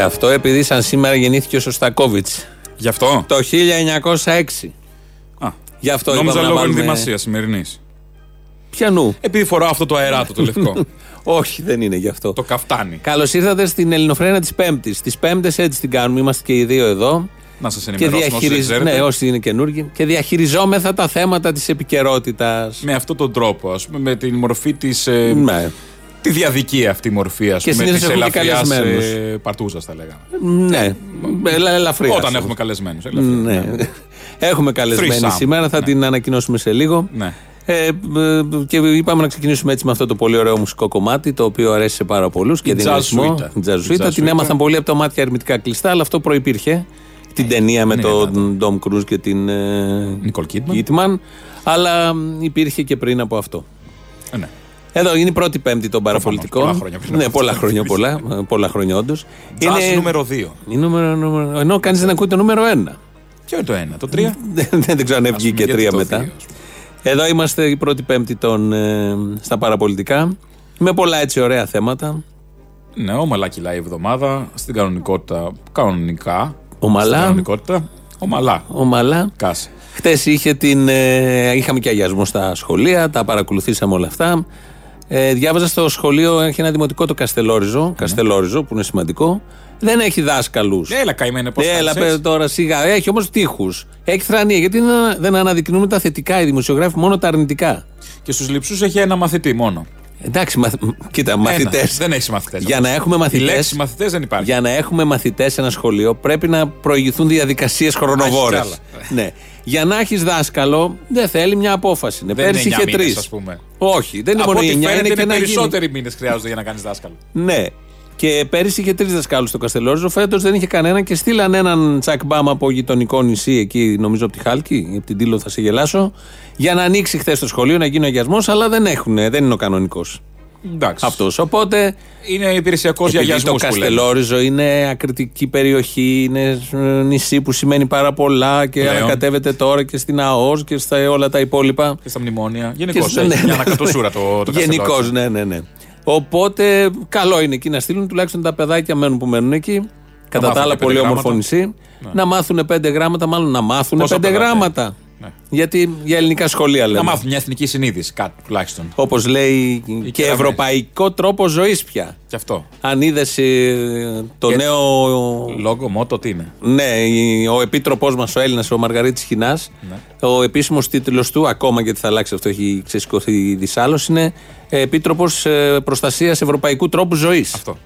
Και αυτό επειδή σαν σήμερα γεννήθηκε ο Σωστακόβιτς. Γι' αυτό; Το 1906. Α, Γι' αυτό νόμιζα είπαμε να λόγω βάλουμε- ενδυμασίας σημερινής. Πιανού. Επειδή φοράω αυτό το αεράτο το λευκό. Όχι, δεν είναι γι' αυτό. το καφτάνι. Καλώς ήρθατε στην Ελληνοφρένα της Πέμπτης. Τις Πέμπτες έτσι την κάνουμε. Είμαστε και οι δύο εδώ. Να σας Και ενημερώσω όσοι διαχειριζ... ξέρετε. ναι, όσοι είναι καινούργοι. Και διαχειριζόμεθα τα θέματα της επικαιρότητας. Με αυτόν τον τρόπο, ας πούμε, με την μορφή της. Ε, Ναι. Τη διαδική αυτή μορφή, ας Και πούμε, συνήθως της έχουμε και ελαφριάς καλεσμένους. ε, παρτούζας, θα λέγαμε. Ναι. Ελα, ελαφριά. Όταν έχουμε καλεσμένους. Ναι. Έχουμε καλεσμένη Threesome. σήμερα, θα Ναι. την ανακοινώσουμε σε λίγο. Ναι. Ε, ε, και είπαμε να ξεκινήσουμε έτσι με αυτό το πολύ ωραίο μουσικό κομμάτι, το οποίο αρέσει σε πάρα πολλούς και Η δίνει jazz ρυθμό. suite. Η jazz Η suite. jazz Την suite. έμαθαν πολύ από τα μάτια ερμητικά κλειστά, αλλά αυτό προπήρχε. Την ταινία με Είναι τον Ντόμ Κρούζ και την ε, Νικολ Κίτμαν. Κίτμαν, αλλά μ, υπήρχε και πριν από αυτό. Ε, ναι. Εδώ είναι η πρώτη Πέμπτη των παραπολιτικών. πολλά χρόνια πριν Ναι, από πολλά αυτό. χρόνια, πολλά, ε, πολλά χρόνια όντως. Jazz νούμερο 2. νούμερο, νούμερο, ενώ κανείς δεν ακούει το νούμερο ένα. Ποιο είναι το ένα, το 3. δεν, δεν ξέρω αν βγήκε τρία μετά. Εδώ είμαστε η πρώτη Πέμπτη των, ε, στα παραπολιτικά. Με πολλά έτσι ωραία θέματα. Ναι, ομαλά κυλάει η εβδομάδα. Στην κανονικότητα, κανονικά. Ομαλά. Στην κανονικότητα, ομαλά. Ομαλά. Κάσε. Χτες είχε την, ε, είχαμε και αγιασμό στα σχολεία, τα παρακολουθήσαμε όλα αυτά. Ε, διάβαζα στο σχολείο, έχει ένα δημοτικό το Καστελόριζο, Καστελόριζο που είναι σημαντικό. Δεν έχει δάσκαλους. Έλα, καημένε, πώς Έλα, παι, τώρα σιγά. Έχει όμως τείχους. Έχει θρανία. Γιατί δεν, δεν αναδεικνύουμε τα θετικά οι δημοσιογράφοι, μόνο τα αρνητικά. Και στους λειψούς έχει ένα μαθητή μόνο. Εντάξει, μαθ... κοίτα, μαθητές. Ένα. Δεν έχει μαθητές. Για να έχουμε Η μαθητέ. λέξη μαθητές δεν υπάρχει. Για να έχουμε μαθητές σε ένα σχολείο πρέπει να προηγηθούν διαδικασίες χρονοβόρε. Α, έχεις Ναι. Για να έχεις δάσκαλο δεν θέλει μια απόφαση. Ναι, Δεν Πέρσι είναι είχε εννιά μήνες, τρεις. ας πούμε. Όχι, δεν είναι Από μόνο ό,τι 9, φαίνεται είναι και είναι να γίνει. περισσότεροι μήνες χρειάζονται για να κάνεις δάσκαλο. Ναι. Και πέρυσι είχε τρεις δασκάλους στο Καστελόριζο. Φέτος δεν είχε κανένα και στείλαν έναν τσακ μπάμ από γειτονικό νησί εκεί, νομίζω από τη Χάλκη, από την Τήλο θα σε γελάσω, για να ανοίξει χθες το σχολείο, να γίνει ο αγιασμός, αλλά δεν έχουν, δεν είναι ο κανονικός Εντάξει. Αυτός. Οπότε Είναι υπηρεσιακός για Επειδή το αγιασμού που λέμε. Καστελόριζο είναι ακριτική περιοχή, είναι ε, νησί που σημαίνει πάρα πολλά και Πλέον. ανακατεύεται τώρα και στην ΑΟΣ και στα όλα τα υπόλοιπα. Και στα μνημόνια. Γενικώς Και στο- έχει ναι, μια ναι. ανακατοσούρα το, το Γενικώς, Καστελόριζο. ναι, ναι, ναι. Οπότε καλό είναι εκεί να στείλουν τουλάχιστον τα παιδάκια μένουν που μένουν εκεί. Κατά τα μάθουν άλλα, και πολύ πέντε όμορφο γράμματα. νησί. Να μάθουν πέντε γράμματα, μάλλον να μάθουν Πόσα πέντε παιδάκια; γράμματα. Ναι. Γιατί για ελληνικά σχολεία λέμε. Να μάθουν μια εθνική συνείδηση, κάτι τουλάχιστον. Όπως λέει και κεραμές. ευρωπαϊκό τρόπο ζωής πια. Και αυτό. Αν είδες το Και- νέο Λόγο, μότο, τι είναι; Ναι, η- ο επίτροπός μας, ο Έλληνας, ο Μαργαρίτης Χινάς, Ναι. ο επίσημος τίτλος του, ακόμα γιατί θα αλλάξει αυτό, έχει ξεσηκωθεί δυσάλω, είναι Επίτροπος Προστασίας Ευρωπαϊκού Τρόπου Ζωής. Αυτό.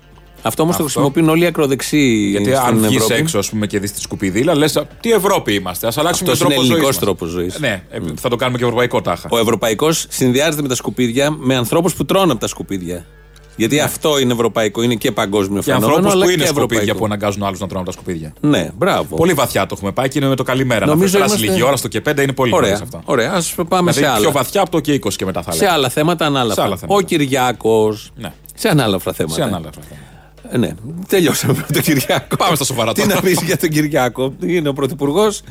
Αυτό όμως το Αυτό. χρησιμοποιούν όλοι οι ακροδεξιοί Γιατί στην αν βγεις Ευρώπη. έξω ας πούμε, και δεις τη σκουπιδίλα, λες τι Ευρώπη είμαστε. Α αλλάξουμε Αυτός τον είναι τρόπο ζωής. ελληνικός τρόπος ζωής. Ναι, ε, θα το κάνουμε και ευρωπαϊκό τάχα. Ο Ευρωπαϊκός συνδυάζεται με τα σκουπίδια με ανθρώπους που τρώνε από τα σκουπίδια. Γιατί αυτό είναι ευρωπαϊκό, είναι και παγκόσμιο Και φαινόμενο. ανθρώπους αλλά που και είναι σκουπίδια ευρωπαϊκό. που αναγκάζουν άλλους να τρώνε από τα σκουπίδια. Ναι, μπράβο. Πολύ βαθιά το έχουμε πάει και είναι με το καλημέρα. Νομίζω να περάσει είμαστε- λίγη ώρα στο και πέντε είναι πολύ Ωραία, νωρίς αυτά. ωραία. Α πάμε Δηλαδή σε άλλα. πιο βαθιά από το και 20 και μετά θα Σε λέγαμε. άλλα θέματα ανάλαφρα. Σε άλλα θέματα. Ο Κυριάκος. Ναι. Σε ανάλαφρα θέματα. Σε ανάλαφρα. Ε, ναι, τελειώσαμε με τον Κυριάκο. Πάμε στα σοβαρά Τι τώρα. να πεις για τον Κυριάκο; Είναι ο Πρωθυπουργός.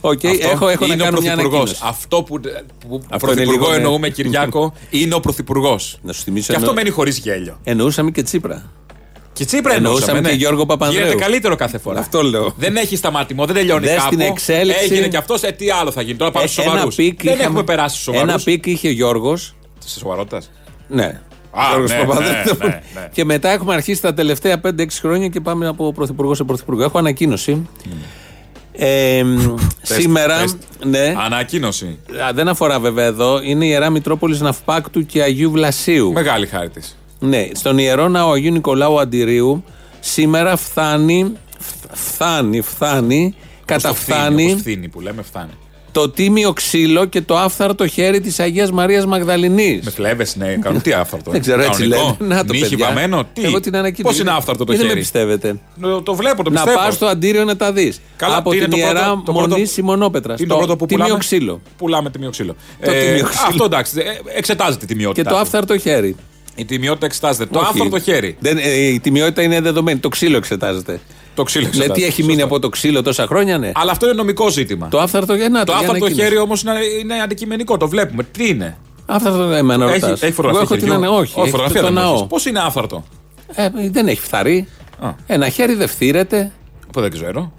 Οκ, Αυτό έχω, έχω να είναι ο κάνω μια Πρωθυπουργός. ανακοίνωση. Αυτό που, που Αυτό πρωθυπουργό είναι λίγο, ναι. εννοούμε Κυριάκο είναι ο Πρωθυπουργός. Να σου θυμίσω. Και αυτό εννο- μένει χωρίς γέλιο. Εννοούσαμε και Τσίπρα. Και Τσίπρα Εννοούσαμε εννοούσαμε. και Γιώργο Παπανδρέου. Γίνεται καλύτερο κάθε φορά. Αυτό λέω. Δεν έχει σταματημό, δεν τελειώνει Δες κάπου. την εξέλιξη. Έγινε και αυτός, ε, τι άλλο θα γίνει. Τώρα πάμε στους Ε, ένα σοβαρούς. peak Δεν είχαμε- έχουμε περάσει στους σοβαρούς. Ένα peak είχε ο Γιώργος. Στη σοβαρότητας. Ναι. Α, Γιώργος ναι, Παπανδρέου. ναι, ναι, ναι. Και μετά έχουμε αρχίσει τα τελευταία 5-6 χρόνια και πάμε από πρωθυπουργό σε πρωθυπουργό. Έχω ανακοίνωση. Ε, σήμερα. πες. Ναι. Ανακοίνωση. Α, δεν αφορά βέβαια εδώ. Είναι η Ιερά Μητρόπολης Ναυπάκτου και Αγίου Βλασίου. Μεγάλη χάρη της. Ναι, στον ιερό ναό Αγίου Νικολάου Αντιρίου σήμερα φτάνει, φ- φτάνει, φτάνει, καταφθάνει φθήνει που λέμε, φτάνει. Το τίμιο ξύλο και το άφθαρτο χέρι της Αγίας Μαρίας Μαγδαληνής. Με φλέβες, ναι, κάνουν τι άφθαρτο; Δεν ξέρω, έτσι Κανονικό; λένε. Να το Νύχι παιδιά. βαμμένο, τι; Εγώ την ανακοίνωση. Πώς είναι άφθαρτο το Γιατί χέρι; Δεν με πιστεύετε. Το, το βλέπω, το να πιστεύω. πας στο αντίριο να τα δεις. Καλά, Από τι είναι την το ιερά πρώτο- το πρώτο- μονή Σιμονόπετρα. Τι είναι το πρώτο που τίμιο πουλάμε; ξύλο. Πουλάμε τιμίο ξύλο. Το τίμιο ξύλο. Αυτό εντάξει, ε, εξετάζεται η Και τιμιότητα. το του. άφθαρτο χέρι. Η τιμιότητα εξετάζεται. Το Όχι. άφθαρτο χέρι. Δεν, ε, η τιμιότητα είναι δεδομένη. Το ξύλο εξετάζεται. Το ξύλο Δηλαδή εξετάζεται. τι έχει Σωστά. μείνει από το ξύλο τόσα χρόνια, ναι. Αλλά αυτό είναι νομικό ζήτημα. Το άφθαρτο χέρι. να, Το για άφθαρτο ανακοίνωση. χέρι όμως είναι, είναι αντικειμενικό. Το βλέπουμε. Τι είναι; Άφθαρτο εμένα Έχει, ρωτάς. έχει φωτογραφία. Εγώ έχω την ανε... Όχι, Όχι, έχει φωτογραφία το δεν ναό. Πώς είναι άφθαρτο; Ε, δεν έχει φθαρεί. Α. Ένα χέρι δεν φθύρεται. Που δεν ξέρω.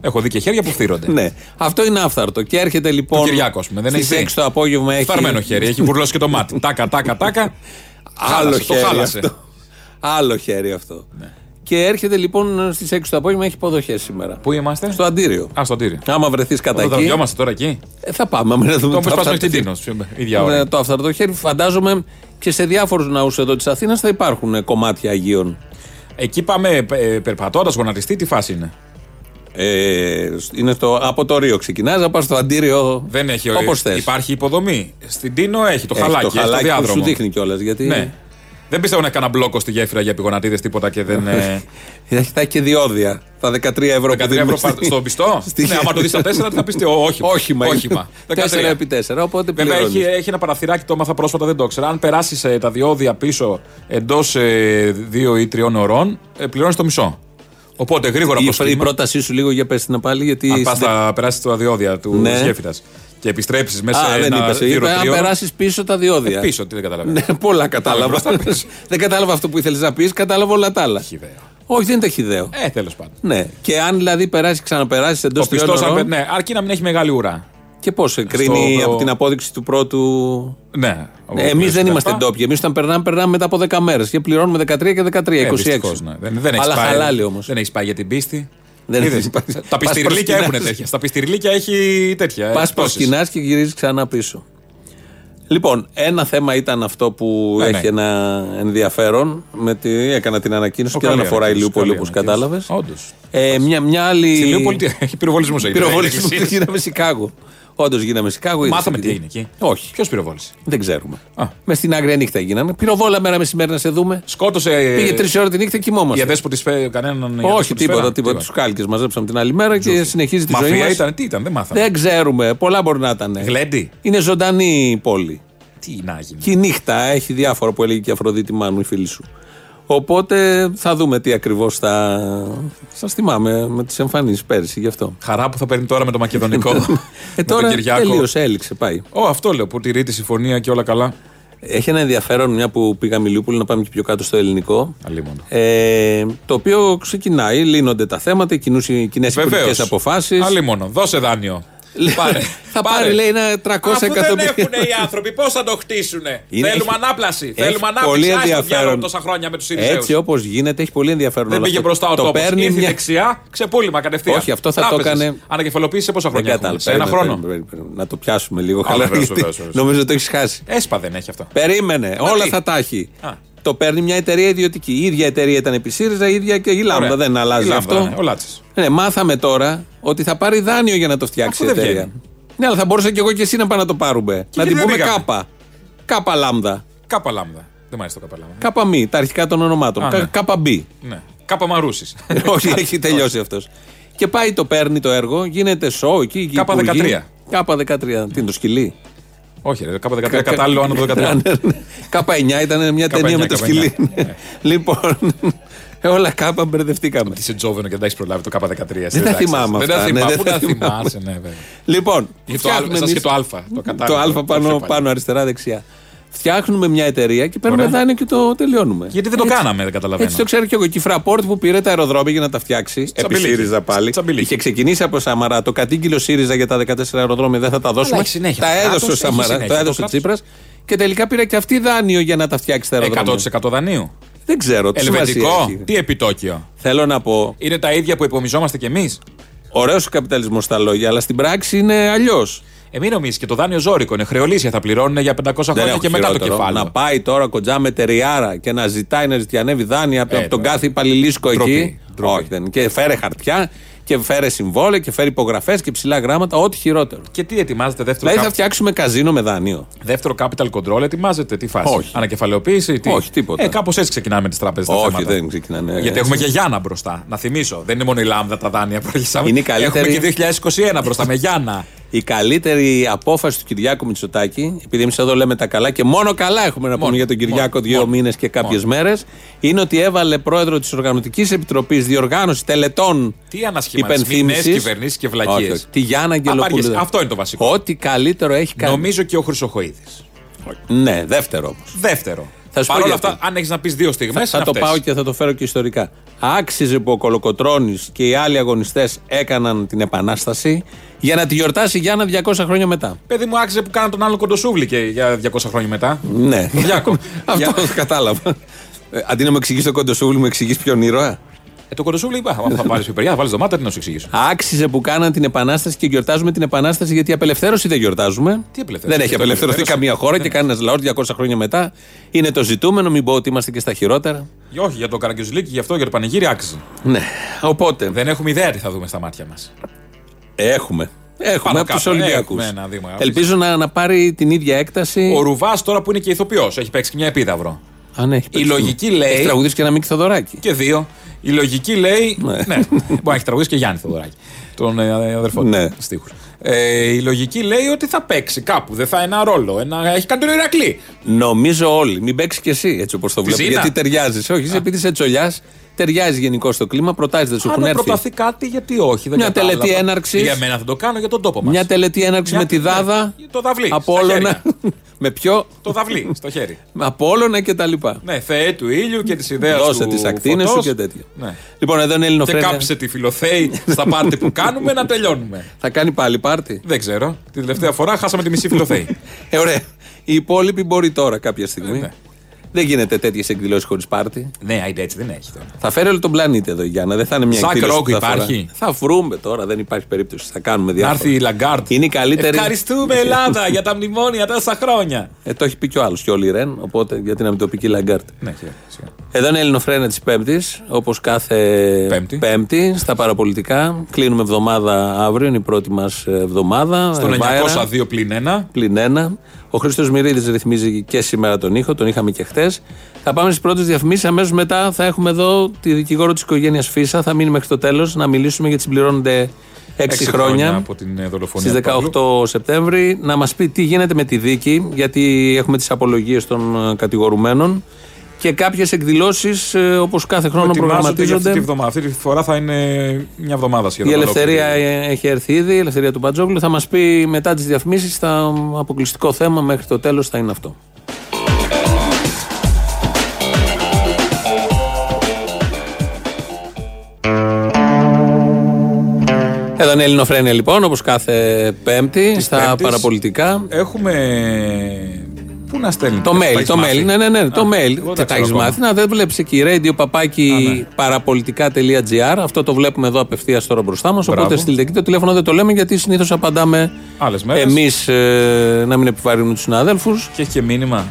Έχω δει και χέρια που φθύρονται. Ναι. Αυτό είναι άφθαρτο. Και έρχεται λοιπόν. Του Κυριάκου, ας πούμε, δεν στις έχει δει. 6 το απόγευμα έχει. Φθαρμένο χέρι, έχει βουρλώσει και το μάτι. Τάκα, τάκα, τάκα. Άλλο Χάλασε, το χέρι χάλασε. αυτό. Άλλο χέρι αυτό. Ναι. Και έρχεται λοιπόν στις 6 το απόγευμα έχει υποδοχές σήμερα. Πού είμαστε; Στο αντίριο. Α, στο τύρι. Άμα βρεθείς κατά Εδώ εκεί. δρομιόμαστε τώρα εκεί; ε, θα πάμε να δούμε Το όπως πας άφθαρτο μέχρι την χέρι. Τίνος. Ίδια Ε, ώρα. Το αυθαρτό χέρι φαντάζομαι και σε διάφορους ναούς εδώ της Αθήνας θα υπάρχουν ε, κομμάτια Αγίων. Εκεί πάμε περπατώντας, γονατιστή, τι φάση είναι; Ε, είναι το, από το Ρίο ξεκινάς, να πας στο αντίριο. Δεν έχει Όπως θες. Υπάρχει υποδομή. Στην Τίνο έχει το χαλάκι, το έχει το χαλάκι που σου διάδρομο. δείχνει κιόλας. Γιατί Ναι. Δεν πιστεύω να έκανα μπλόκο στη γέφυρα για πηγονατίδε τίποτα και δεν. ε, θα έχει και διόδια. Τα 13 ευρώ 13 που δίνουμε ευρώ στη- στον πιστό; στη- Ναι, άμα το δεις στα 4 θα πεις όχημα. Όχημα. Όχημα. 4 επί 4. Οπότε Βέβαια έχει, πληρώνεις. έχει ένα παραθυράκι, το έμαθα πρόσφατα, δεν το ήξερα. Αν περάσεις τα διόδια πίσω εντός 2 ή 3 ωρών, ε, πληρώνεις το μισό. Οπότε γρήγορα Η, προ η πρότασή σου λίγο για πες την πάλι γιατί. Αν πας στην- θα περάσεις τα διόδια του Ναι. γέφυρας και επιστρέψεις μέσα Α, σε δεν ένα είπες. Είπε, γύρο αν τριών, περάσεις πίσω τα διόδια. ε, Πίσω, τι δεν καταλαβαίνω. Ναι, πολλά κατάλαβα. μπροστά, πίσω. δεν κατάλαβα αυτό που ήθελες να πεις, κατάλαβα όλα τα άλλα. Χιδαίο. Όχι, δεν είναι ταχυδαίο. Ε, τέλος πάντων. Ναι. Και αν δηλαδή περάσεις, ξαναπεράσεις εντός Ο τριών πιστό, ωρών. ναι, αρκεί να μην έχει μεγάλη ουρά. Και πώς σε κρίνει Στο- από την απόδειξη του πρώτου. Ναι. Εμείς δεν είμαστε ντόπιοι. Εμείς όταν περνάμε, περνάμε μετά από 10 μέρες και πληρώνουμε 13 και 13, 26. Ε, δυστυχώς, ναι. Δεν, δεν έχεις Αλλά πάει, χαλάλι όμως. Δεν έχεις πάει για την πίστη. Δεν Είδες, έχεις πάει. Τα Πας πιστηρλίκια προσκυνάς. έχουν τέτοια. Στα πιστηρλίκια έχει τέτοια. ε, Πα πτώσεις. προσκυνά και γυρίζεις ξανά πίσω. Λοιπόν, ένα θέμα ήταν αυτό που Ναι, έχει ναι. ένα ενδιαφέρον. Με τη, έκανα την ανακοίνωση Ο, και δεν καλή αφορά η ανακοίνωση, Λιούπολη καλή όπως κατάλαβες. ανακοίνωση. Όντως. Ε, μια, μια άλλη. Στη Λιούπολη τι- έχει πυροβολισμού εκεί. Πυροβολισμό Εκκλησίες. γίναμε Σικάγο. Όντως γίναμε Σικάγο. είδες Μάθαμε εκεί. τι έγινε εκεί. Όχι. Ποιος πυροβόλησε; Δεν ξέρουμε. Α. Μες στην άγρια νύχτα γίνανε. Πυροβόλα μέρα μεσημέρι να σε δούμε. Σκότωσε. Πήγε τρεις ώρε τη νύχτα και Οι κοιμόμαστε. αδέσπου που τη φέρει κανέναν. οι αδές Όχι, που της τίποτα. φέραν. τίποτα. Τους κάλκες μαζέψαμε την άλλη μέρα και συνεχίζει τη ζωή Μαφία μας. ήταν, τι ήταν, δεν μάθαμε. Δεν ξέρουμε. Πολλά μπορεί να ήταν. Γλέντι. Είναι ζωντανή η πόλη. Τι να γίνει. Και η νύχτα έχει διάφορα που έλεγε και η Αφροδίτη Μάνου, η φίλη σου. Οπότε θα δούμε τι ακριβώς θα. Σας θυμάμαι με τις εμφανίσεις πέρυσι γι' αυτό. Χαρά που θα παίρνει τώρα με το μακεδονικό. Ε, με τώρα τον Κυριάκο. τελείωσε, έληξε, πάει. Ω, αυτό λέω που τηρεί τη συμφωνία και όλα καλά. Έχει ένα ενδιαφέρον, μια που πήγαμε Λιούπολη, να πάμε και πιο κάτω στο ελληνικό. Αλίμονο. Ε, το οποίο ξεκινάει, λύνονται τα θέματα, οι κοινές Βεβαίως. υπουργικέ αποφάσεις. Αλίμονο. Δώσε δάνειο. Πάρε. Θα πάρει, λέει, ένα 300 Αφού δεν εκατομμύρια. έχουν οι άνθρωποι, πώς θα το χτίσουνε; Είναι- Θέλουμε έχει- ανάπλαση. έχει Θέλουμε ανάπτυξη. πολύ Άσε το διάλογο ενδιαφέρον. τόσα χρόνια με τους Σιριζέου. Έτσι όπως γίνεται, έχει πολύ ενδιαφέρον Δεν όλο πήγε αυτό. μπροστά ο το τόπος. παίρνει Ήρθε μια. δεξιά, ξεπούλημα κατευθείαν. Όχι, αυτό θα το Τράπεζες. έκανε- Ανακεφαλοποίηση σε πόσα Δεν χρόνια έχουν. κατάλαβα. Σε ένα Περίμενε, χρόνο. περίμενε, περίμενε. Να το πιάσουμε λίγο Α, καλά. βεβαίως, γιατί βεβαίως, βεβαίως. Νομίζω ότι το έχεις χάσει. Έσπα δεν έχει αυτό. Περίμενε, όλα τι; θα τα έχει. Α. Το παίρνει μια εταιρεία ιδιωτική. Η ίδια εταιρεία ήταν επί ΣΥΡΙΖΑ, η ίδια και η Λάμδα. Ωραία. Δεν αλλάζει Η Λάμδα, αυτό. ναι, Ο Λάτσης. Ναι, μάθαμε τώρα ότι θα πάρει δάνειο για να το φτιάξει η Αφού δεν εταιρεία. βγαίνει. Ναι, αλλά θα μπορούσα και εγώ και εσύ να πάμε να το πάρουμε. να γιατί την δεν πούμε πήγαμε; κάπα. Κάπα λάμδα. Κάπα λάμδα. Δεν μ' αρέσει το κάπα λάμδα. Κάπα μη, τα αρχικά των ονομάτων. Α, Κα- ναι. Κάπα μπι. Ναι. Κάπα μαρούσης. Όχι, έχει τελειώσει αυτός. Και πάει το παίρνει το έργο, γίνεται σοου εκεί. εκεί Κάπα υπουργοί. 13. Κάπα 13. Τι είναι το σκυλί; Όχι, ρε, κάπα 13 κατάλληλο άνω το 13. Ναι, ναι. Κάπα 9 ήταν μια Κάπα ταινία 9, με το κάπα σκυλί. 9. Ναι. Λοιπόν, όλα κάπα μπερδευτήκαμε. Τι σε τζόβενο και δεν τα έχεις προλάβει το κάπα 13. Δεν τα θυμάμαι Δεν τα αυτά, ναι, θυμάμαι. δεν Πού τα τα θυμάμαι. θυμάσαι, ναι, βέβαια. Λοιπόν, Ή το α- φτιάχνουμε εσάς εμείς- και το α, το Το κατάλληλο, α το πάνω, πιο παλιό. πάνω αριστερά δεξιά. Φτιάχνουμε μια εταιρεία και παίρνουμε Ωραία. δάνειο και το τελειώνουμε. Γιατί δεν το Έτσι. κάναμε, δεν καταλαβαίνω. Έτσι το ξέρω και εγώ. Και η Fraport που πήρε τα αεροδρόμια για να τα φτιάξει. Επί Τσαμπιλίκι. ΣΥΡΙΖΑ πάλι. Τσαμπιλίκι. Είχε ξεκινήσει από Σαμαρά. Το κατήγγειλε ο ΣΥΡΙΖΑ για τα 14 αεροδρόμια δεν θα τα δώσουμε. έχει συνέχεια. Τα Το έδωσε κράτος ο έχει Σαμαρά. συνέχεια. Το Το έδωσε ο κράτος. Τσίπρας. Και τελικά πήρε και αυτή δάνειο για να τα φτιάξει τα αεροδρόμια. 100% δανείου. Δεν ξέρω. Τι σημασία Ελβετικό. έχει. Τι επιτόκιο. Θέλω να πω. Είναι τα ίδια που υπομιζόμαστε κι εμείς. Ωραίος ο καπιταλισμός στα λόγια, αλλά στην πράξη είναι αλλιώς. Ε, μην νομίζεις και το δάνειο ζώρικο είναι χρεολύσια. Θα πληρώνουν για 500 χρόνια και μετά το κεφάλαιο. Να πάει τώρα κοντζά με τεριάρα και να ζητάει να ζητιανεύει δάνεια από Ε, από τον τώρα. κάθε υπαλληλίσκο Ντροπή, εκεί. ντροπή. Όχι, δεν. Και φέρε χαρτιά και φέρε συμβόλαια και φέρε υπογραφές και ψηλά γράμματα, ό,τι χειρότερο. Και τι ετοιμάζεται δεύτερο, Δηλαδή θα cap- φτιάξουμε καζίνο με δάνειο. δεύτερο capital control, ετοιμάζεται. Τι φάση; Όχι. Ανακεφαλαιοποίηση. Τι; Όχι, τίποτα. Ε, κάπως έτσι ξεκινάμε με τις τράπεζες τα Όχι, θέματα. δεν ξεκινάνε. Γιατί έτσι. έχουμε και Γιάννα μπροστά. Να θυμίσω. Δεν είναι μόνο η Λάμδα τα δάνεια που αρχίσαμε. Είναι η καλύτερη- Έχουμε και 2021 μπροστά με Γιάννα. Η καλύτερη απόφαση του Κυριάκου Μητσοτάκη, επειδή εμείς εδώ λέμε τα καλά και μόνο καλά έχουμε να πούμε Μόνο, για τον Κυριάκο μόνο, δύο μόνο, μήνες και κάποιες μόνο. μέρες, είναι ότι έβαλε πρόεδρο της Οργανωτικής Επιτροπής Διοργάνωση Τελετών Τι ανασχηματισμοί, νέες υπενθύμησης. κυβερνήσεις και Όχι, βλακίες. όχι. Τη Γιάννα Αγγελοπούλου. Αυτό είναι το βασικό. Ό,τι καλύτερο έχει κάνει. Νομίζω και ο Χρυσοχοίδης. Ναι, δεύτερο όμως. Δεύτερο. Θα σου πω Παρ' όλα γιατί. αυτά, αν έχεις να πεις δύο στιγμές. Θα, θα το πάω και θα το φέρω και ιστορικά. Άξιζε που ο Κολοκοτρόνη και οι άλλοι αγωνιστές έκαναν την επανάσταση για να τη γιορτάσει η Γιάννα 200 χρόνια μετά. Παιδί μου, άξιζε που κάναν τον άλλο κοντοσούβλι και για 200 χρόνια μετά. Ναι. Διάκο. Αυτό Για- το κατάλαβα. Ε, αντί να μου εξηγήσει το κοντοσούβλι, μου εξηγείς ποιον ήρωα. Ε, το κοντοσούβλι είπα. άμα Θα βάλει πιπεριά, θα βάλεις ντομάτα, τι να σου εξηγήσω. Άξιζε που κάναν την επανάσταση και γιορτάζουμε την επανάσταση γιατί απελευθέρωση δεν γιορτάζουμε. Τι απελευθέρωση, Δεν έχει τι απελευθερωθεί απελευθέρωση; καμία χώρα και κανένας λαός 200 χρόνια μετά. Είναι το ζητούμενο, μην πω ότι είμαστε και στα χειρότερα. Ε, Όχι, για το καραγκιουζλίκι, γι' αυτό για το πανηγύρι άξιζε. Ναι. Οπότε Δεν έχουμε ιδέα τι θα δούμε στα μάτια μας. έχουμε. Έχουμε Πάνω από τους κάτω, Ολυμπιακούς. έχουμε ένα δήμα. Ελπίζω να, να πάρει την ίδια έκταση. Ο Ρουβάς τώρα που είναι και ηθοποιός, έχει παίξει και μια επίδαυρο. Αν έχει παίξει. λογική λέει- Έχει τραγουδίσει και ένα Μίκη Θοδωράκη. Και δύο. Η λογική λέει. Ναι. Ναι, μπορεί να έχει τραγουδίσει και Γιάννη Θεοδωράκη. Τον ε, αδερφό του. Ναι. Στίχους. Ε, η λογική λέει ότι θα παίξει κάπου. Δεν θα ένα ρόλο. Ένα... Έχει κάνει τον Ηρακλή. Νομίζω όλοι. Μην παίξει κι εσύ έτσι όπως το Τη βλέπω. Ζήνα. Γιατί ταιριάζεις. Όχι, εσύ επειδή είσαι τσολιάς, ταιριάζει γενικώ στο κλίμα. Προτάσεις δεν σου έχουν Αν έρθει. προταθεί κάτι, γιατί όχι. Δεν Μια κατάλαβα. τελετή έναρξης. Για μένα θα το κάνω για τον τόπο μας. Μια τελετή έναρξης με τη Δάδα. Το δαυλί. στα Απόλλωνα. χέρια. με ποιο; Το δαυλί στο χέρι. Με Απόλλωνα και τα λοιπά. Ναι, θεέ του ήλιου και τη ιδέα του. Δώσε τις ακτίνες σου φωτός. και τέτοια. Ναι. Λοιπόν, εδώ είναι Και Ελληνοφρένια. κάψε τη φιλοθέη στα πάρτι που κάνουμε να τελειώνουμε. Θα κάνει πάλι πάρτι; Δεν ξέρω. Την τελευταία φορά χάσαμε τη μισή φιλοθέη. Ε, ωραία. Οι υπόλοιποι μπορεί τώρα κάποια στιγμή. Ε, ναι. Δεν γίνεται τέτοιες εκδηλώσεις χωρίς πάρτι. ναι, άιντε έτσι δεν έχει τώρα. Θα φέρει όλο τον πλανήτη εδώ η Γιάννα. Δεν θα είναι μια Σακ εκδήλωση ροκ που θα φορά. υπάρχει; Θα βρούμε τώρα, δεν υπάρχει περίπτωση. Θα κάνουμε Να διάφορα. έρθει η Λαγκάρτ. Είναι η καλύτερη. Ευχαριστούμε Ελλάδα για τα μνημόνια τόσα χρόνια. Ε, το έχει πει κι ο άλλος, και ο Λιρέν. Οπότε γιατί να μην το πει και η Λαγκάρτ. Ναι, σιγά, σιγά. Εδώ είναι η Ελληνοφρένια της Πέμπτης, όπως κάθε Πέμπτη. στα παραπολιτικά. Κλείνουμε εβδομάδα αύριο, είναι η πρώτη μας εβδομάδα. Στον Ε, Βάιρα, 902 πλην 1. πλην ένα. Ο Χρήστος Μυρίδης ρυθμίζει και σήμερα τον ήχο, τον είχαμε και χθες. Θα πάμε στις πρώτες διαφημίσεις. Αμέσως μετά θα έχουμε εδώ τη δικηγόρο της οικογένειας Φίσα. Θα μείνει μέχρι το τέλος να μιλήσουμε γιατί συμπληρώνονται 6, Έξι χρόνια. από την ε, δολοφονία. Στις του Παύλου. 18 Σεπτέμβρη να μας πει τι γίνεται με τη δίκη, γιατί έχουμε τις απολογίες των ε, κατηγορουμένων και κάποιες εκδηλώσεις όπως κάθε χρόνο Ετοιμάζονται για αυτή τη προγραμματίζονται. βδομάδα. Αυτή τη φορά θα είναι μια εβδομάδα σχεδόν. Η ελευθερία ολόκληρη. ε, έχει έρθει ήδη, η ελευθερία του Μπατζόγλου. Θα μας πει μετά τις διαφημίσεις. Τα αποκλειστικό θέμα μέχρι το τέλος θα είναι αυτό. Εδώ είναι η Ελληνοφρένια λοιπόν, όπως κάθε Πέμπτη, Της στα Πέμπτης. παραπολιτικά. Έχουμε. Πού να στέλνει. Το mail, το mail. Ναι, ναι, ναι, το mail. εγώ Και δεν τα ξέρω έχεις ακόμα. μάθει; Να, δεν βλέπεις εκεί. Radio παπάκι ναι. παραπολιτικά.gr. Αυτό το βλέπουμε εδώ απευθείας τώρα μπροστά μας. Οπότε Μπράβο. στείλτε εκεί. Το τηλέφωνο δεν το λέμε γιατί συνήθως απαντάμε Άλλες μέρες. εμείς να μην επιβαρύνουμε τους συναδέλφους. Και έχει και μήνυμα.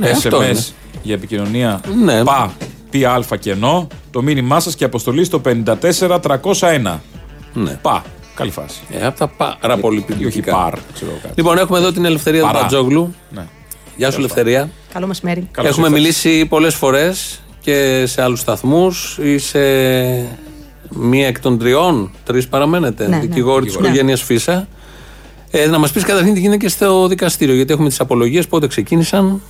Ναι, αυτό είναι. SMS για επικοινωνία. Ναι. Πα. Πι αλφα κενό. Το μήνυμά σας και αποστολή στο 54301. Ναι. Πα. Καλή φάση. Ε, από τα Ή όχι παραπολιτικά. παρ. Ξέρω κάτι. Λοιπόν, έχουμε εδώ την ελευθερία του Παρά. Μπατζόγλου. Ναι. Γεια σου, Ελευθερία. Καλό μεσημέρι. Καλώς Έχουμε ήρθατε. μιλήσει πολλές φορές και σε άλλους σταθμούς. Είσαι μία εκ των τριών. Τρεις παραμένετε. Ναι, ναι. Δικηγόρη της Δικηγόρη. οικογένειας Φίσα. Ε, να μας πεις καταρχήν τι γίνεται και στο δικαστήριο. Γιατί έχουμε τις απολογίες, πότε ξεκίνησαν.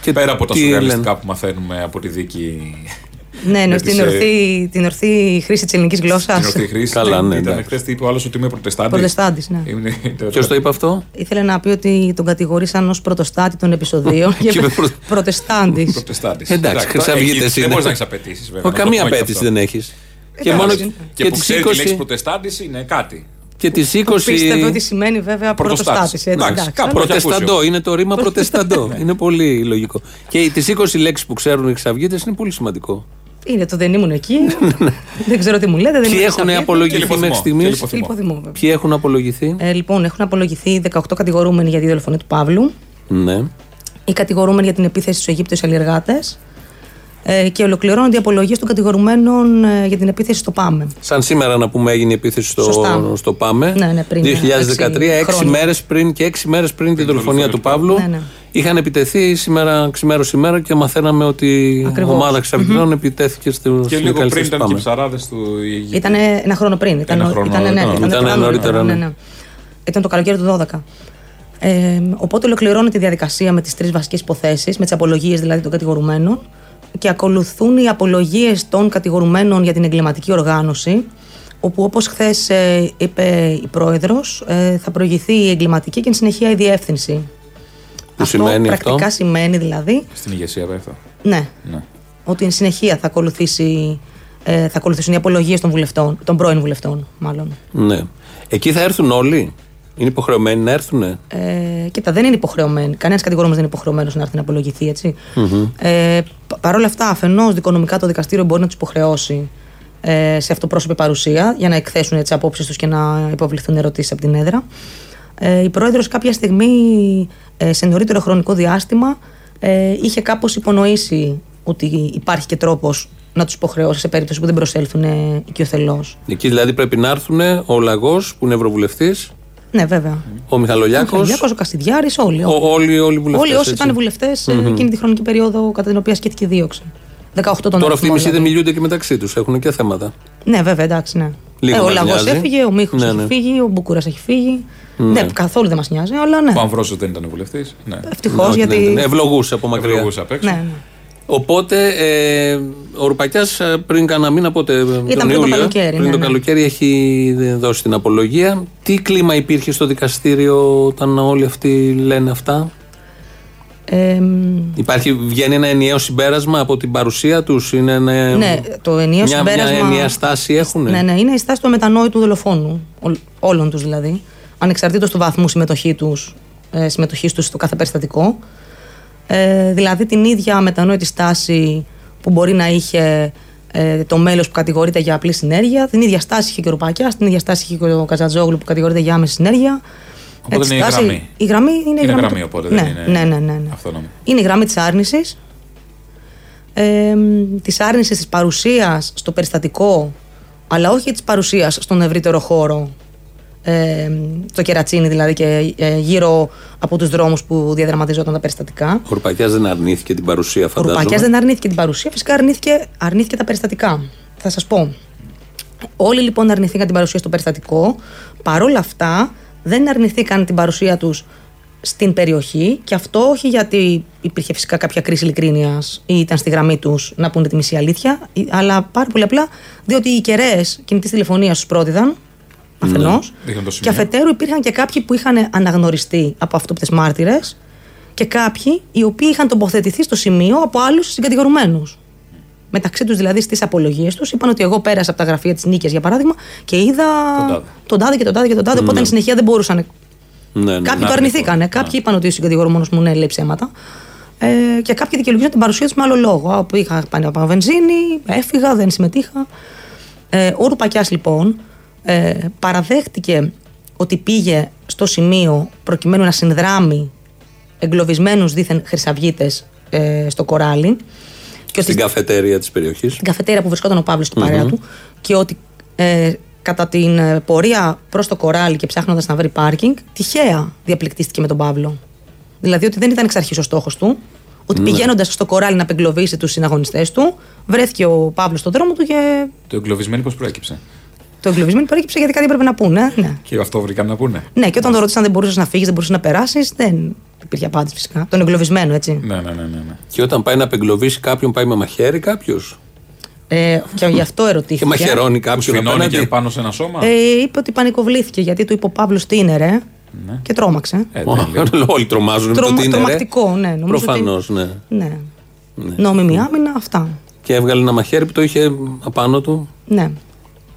Και Πέρα από τα τι σουρεαλιστικά λένε. που μαθαίνουμε από τη δίκη. Ναι, εννοείς Με την, τις, ε, ορθή, την ορθή χρήση της ελληνικής γλώσσας. Την ορθή χρήση. Καλά, ναι, Ήταν εντάξει. χθες τι είπε ο άλλος ότι είμαι προτεστάντη. Προτεστάντη, ναι. Ποιος το είπε αυτό; Ήθελε να πει ότι τον κατηγορήσαν ως πρωτοστάτη των επεισοδίων. Και είπε προ- Προτεστάντη. Προτεστάντη. Εντάξει, χρυσαυγίτες Δεν είναι. μπορείς να έχεις απαιτήσεις βέβαια. Όχι, να το καμία πούμε και απέτηση αυτό. δεν έχεις. Και, Εντάξει. μόνο Και Και, και που τις ξέρει τη λέξη 20 προτεστάντη είναι κάτι. και τις 20 Πίστευε ότι σημαίνει βέβαια Πρωτοστάτης. πρωτοστάτης. Εντάξει, κάπου το έχει Προτεσταντό, ακούσει. είναι το ρήμα προτεσταντό. είναι πολύ λογικό. Και τι 20 λέξει που ξέρουν οι Χρυσαυγίτες είναι πολύ σημαντικό. Είναι το δεν ήμουν εκεί. δεν ξέρω τι μου λέτε. Δεν Ποιοι ήμουν έχουν Χρυσαυγίτη. Και απολογηθεί λιποθυμό, μέχρι και στιγμής; λιποθυμό. Λιποθυμώ, βέβαια. Ποιοι έχουν απολογηθεί; Ε, λοιπόν, έχουν απολογηθεί 18 κατηγορούμενοι για τη δολοφονία του Παύλου. Ναι. Οι κατηγορούμενοι για την επίθεση στους Αιγύπτιους αλλιεργάτε. Ε, και ολοκληρώνονται οι απολογίες των κατηγορουμένων ε, για την επίθεση στο ΠΑΜΕ. Σαν σήμερα να πούμε έγινε η επίθεση στο, Σωστά. στο ΠΑΜΕ. Ναι, ναι, πριν, 2013, έξι έξι χρόνια. μέρες πριν και έξι μέρες πριν τη δολοφονία του Παύλου. Ναι, ναι. Είχαν επιτεθεί σήμερα ξημέρο ημέρα και μαθαίναμε ότι η Ακριβώς. ομάδα Χρυσαυγητών επιτέθηκε στο Και στην λίγο πριν επικαλύψη του ήταν και οι ΠΑΜΕ. ψαράδες του Αιγύπτου. Ήταν ένα χρόνο πριν. Ήταν, Ένα χρόνο ήταν, ναι, νωρίτερα. ήταν, Ήταν αρκετά νωρίτερα, ναι. Ήταν το καλοκαίρι του 12. Ε, οπότε ολοκληρώνεται η διαδικασία με τις τρεις βασικές υποθέσεις, με τις απολογίες δηλαδή των κατηγορουμένων και ακολουθούν οι απολογίες των κατηγορουμένων για την εγκληματική οργάνωση, όπου όπως χθες είπε η πρόεδρος, ε, θα προηγηθεί η εγκληματική και εν συνεχεία η διεύθυνση. Αυτό σημαίνει πρακτικά αυτό; σημαίνει δηλαδή Στην ηγεσία πέφτω. ναι, Ναι. ότι εν συνεχεία θα, ακολουθήσει, ε, θα ακολουθήσουν οι απολογίες των βουλευτών, των πρώην βουλευτών, μάλλον. Ναι. Εκεί θα έρθουν όλοι; Είναι υποχρεωμένοι να έρθουν. Ε, κοίτα, δεν είναι υποχρεωμένοι. Κανένας κατηγορούμενος δεν είναι υποχρεωμένος να έρθει να απολογηθεί, έτσι. Ε, πα- Παρ' όλα αυτά, αφενός δικονομικά το δικαστήριο μπορεί να τους υποχρεώσει ε, σε αυτοπρόσωπη παρουσία για να εκθέσουν τι απόψεις τους και να υποβληθούν ερωτήσεις από την έδρα. Ε, η πρόεδρος κάποια στιγμή, ε, σε νωρίτερο χρονικό διάστημα, ε, είχε κάπως υπονοήσει ότι υπάρχει και τρόπος να τους υποχρεώσει σε περίπτωση που δεν προσέλθουν ε, οικειοθελώ. Εκεί δηλαδή πρέπει να έρθουν ο Λαγός που είναι ευρωβουλευτής, Ναι, βέβαια. ο Μιχαλολιάκος. Ο Κυριάκος, ο Καστιδιάρης, όλοι. όλοι. Όλοι, όλοι οι βουλευτές. Όλοι όσοι ήταν βουλευτές εκείνη τη χρονική περίοδο κατά την οποία ασκήθηκε η δίωξη. 18 των Τώρα αυτοί οι αριθμών, μισοί δεν δηλαδή. μιλούνται και μεταξύ τους. Έχουν και θέματα. Ναι, βέβαια, εντάξει, ναι. Λίγο ε, ο μας Λαγός νοιάζει. έφυγε, ο Μίχος Ναι, έχει ναι. φύγει, ο Μπουκούρας έχει φύγει. Ναι, καθόλου δεν μας νοιάζει, αλλά ναι. Ο Αμβρόσιο δεν ήταν βουλευτής. Ναι. Ευτυχώς Ναι, γιατί. ναι, ναι. Ευλογούσε από μακριά. Ευλογούσε απ' έξω. Ναι, ναι. Οπότε ε, ο Ρουπακιάς πριν κάνα μήνα, πότε. τον πριν το Ιούλιο, καλοκαίρι, Πριν ναι, το ναι. καλοκαίρι έχει δώσει την απολογία. Τι κλίμα υπήρχε στο δικαστήριο όταν όλοι αυτοί λένε αυτά; Ε, μ, Υπάρχει, βγαίνει ένα ενιαίο συμπέρασμα από την παρουσία τους. Είναι ένα, ναι, το ενιαίο μια, συμπέρασμα. μια ενιαία στάση έχουν. Ναι, ναι, είναι η στάση του αμετανόητου δολοφόνου. Ό- Όλων τους δηλαδή. Ανεξαρτήτως του βαθμού συμμετοχή τους ε, συμμετοχής τους στο κάθε περιστατικό. Ε, δηλαδή την ίδια αμετανόητη στάση που μπορεί να είχε ε, το μέλος που κατηγορείται για απλή συνέργεια. Την ίδια στάση είχε και ο Ρουπακιάς, την ίδια στάση είχε και ο Καζατζόγλου που κατηγορείται για άμεση συνέργεια. Οπότε Έτσι, είναι η στάση- γραμμή. Η γραμμή είναι, η Είναι γραμμή, γραμμή, του- οπότε ναι, δεν είναι Ναι, ναι, ναι, ναι. αυτόνομη. Είναι η γραμμή της άρνησης. Ε, της άρνησης της παρουσίας στο περιστατικό, αλλά όχι της παρουσίας στον ευρύτερο χώρο. Ε, στο κερατσίνι δηλαδή και ε, γύρω από τους δρόμους που διαδραματιζόταν τα περιστατικά. Ο Ρουπακιά δεν αρνήθηκε την παρουσία, Ο φαντάζομαι. Ρουπακιάς δεν αρνήθηκε την παρουσία, φυσικά αρνήθηκε, αρνήθηκε τα περιστατικά. Θα σας πω. Όλοι λοιπόν αρνηθήκαν την παρουσία στο περιστατικό. Παρόλα αυτά δεν αρνηθήκαν την παρουσία τους στην περιοχή και αυτό όχι γιατί υπήρχε φυσικά κάποια κρίση ειλικρίνειας ή ήταν στη γραμμή τους να πούνε τη μισή αλήθεια, ή- αλλά πάρα πολύ απλά διότι οι κεραίες κινητής τηλεφωνίας τους πρότειδαν αφενός. Δείχνουν το και σημείο. αφετέρου υπήρχαν και κάποιοι που είχαν αναγνωριστεί από αυτόπτες μάρτυρες και κάποιοι οι οποίοι είχαν τοποθετηθεί στο σημείο από άλλους συγκατηγορουμένους. Μεταξύ τους δηλαδή στις απολογίες τους είπαν ότι εγώ πέρασα από τα γραφεία της Νίκης για παράδειγμα και είδα Τον τάδε. τον τάδε και τον τάδε και τον τάδε. Οπότε εν συνεχεία δεν μπορούσαν. Ναι, ναι. Κάποιοι να το αρνηθήκανε. Κάποιοι είπαν ότι ο συγκατηγορούμενος μου ναι, λέει ψέματα. Ε, και κάποιοι δικαιολογήσαν την παρουσία τους με άλλο λόγο. Α, που Είχα πάει να πάω βενζίνη, έφυγα, δεν συμμετείχα. Ε, ο Ρουπακιάς λοιπόν ε, παραδέχτηκε ότι πήγε στο σημείο προκειμένου να συνδράμει εγκλωβισμένους δίθεν χρυσαυγίτες ε, στο κοράλι και ότι Στην καφετέρια της περιοχής. στην καφετέρια που βρισκόταν ο Παύλος στην παρέα του και ότι ε, κατά την ε, πορεία προς το κοράλι και ψάχνοντας να βρει πάρκινγκ τυχαία διαπληκτίστηκε με τον Παύλο. Δηλαδή ότι δεν ήταν εξ αρχής ο στόχος του, ότι πηγαίνοντας στο κοράλι να απεγκλωβίσει τους συναγωνιστές του, βρέθηκε ο Παύλος στον δρόμο του και Το εγκλωβισμένο πώς προέκυψε; Το εγκλωβισμένο προέκυψε γιατί κάτι έπρεπε να πούνε. Ναι. Και αυτό βρήκαν να πούνε. ναι, και όταν τον ρωτήσαν δεν μπορούσες να φύγεις, δεν μπορούσες να περάσεις, δεν υπήρχε απάντηση φυσικά. Τον εγκλωβισμένο, έτσι. Ναι, ναι, ναι. ναι, ναι. Και όταν πάει να απεγκλωβίσει κάποιον, πάει με μαχαίρι κάποιος; Ε, και γι' αυτό Και ερωτήθηκε. μαχαιρώνει Που κάποιον σφινώνει απέναντι; και πάνω σε ένα σώμα; Ε, είπε ότι πανικοβλήθηκε γιατί του είπε ο Παύλος τι είναι, ρε. Και τρόμαξε. Ε, Ω, τέλειο. Όλοι τρομάζουν με το Τρομα- τι είναι. ρε. τρομακτικό, ναι. Νομίζω Προφανώς, ότι- ναι. Ναι. Νόμιμη άμυνα, αυτά. Και έβγαλε ένα μαχαίρι που το είχε απάνω του; Ναι.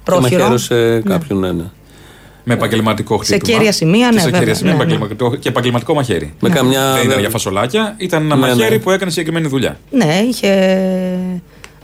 Και Πρόχειρο. μαχαίρωσε κάποιον, ναι, ναι. Με επαγγελματικό Σε χτύπημα. κέρια σημεία, Και ναι, σε βέβαια, κέρια σημεία ναι, ναι. επαγγελματικό- και επαγγελματικό μαχαίρι. Με καμιά. Δεν ήταν για φασολάκια, ήταν ένα Ναι, ναι. μαχαίρι που έκανε συγκεκριμένη δουλειά. Ναι, είχε.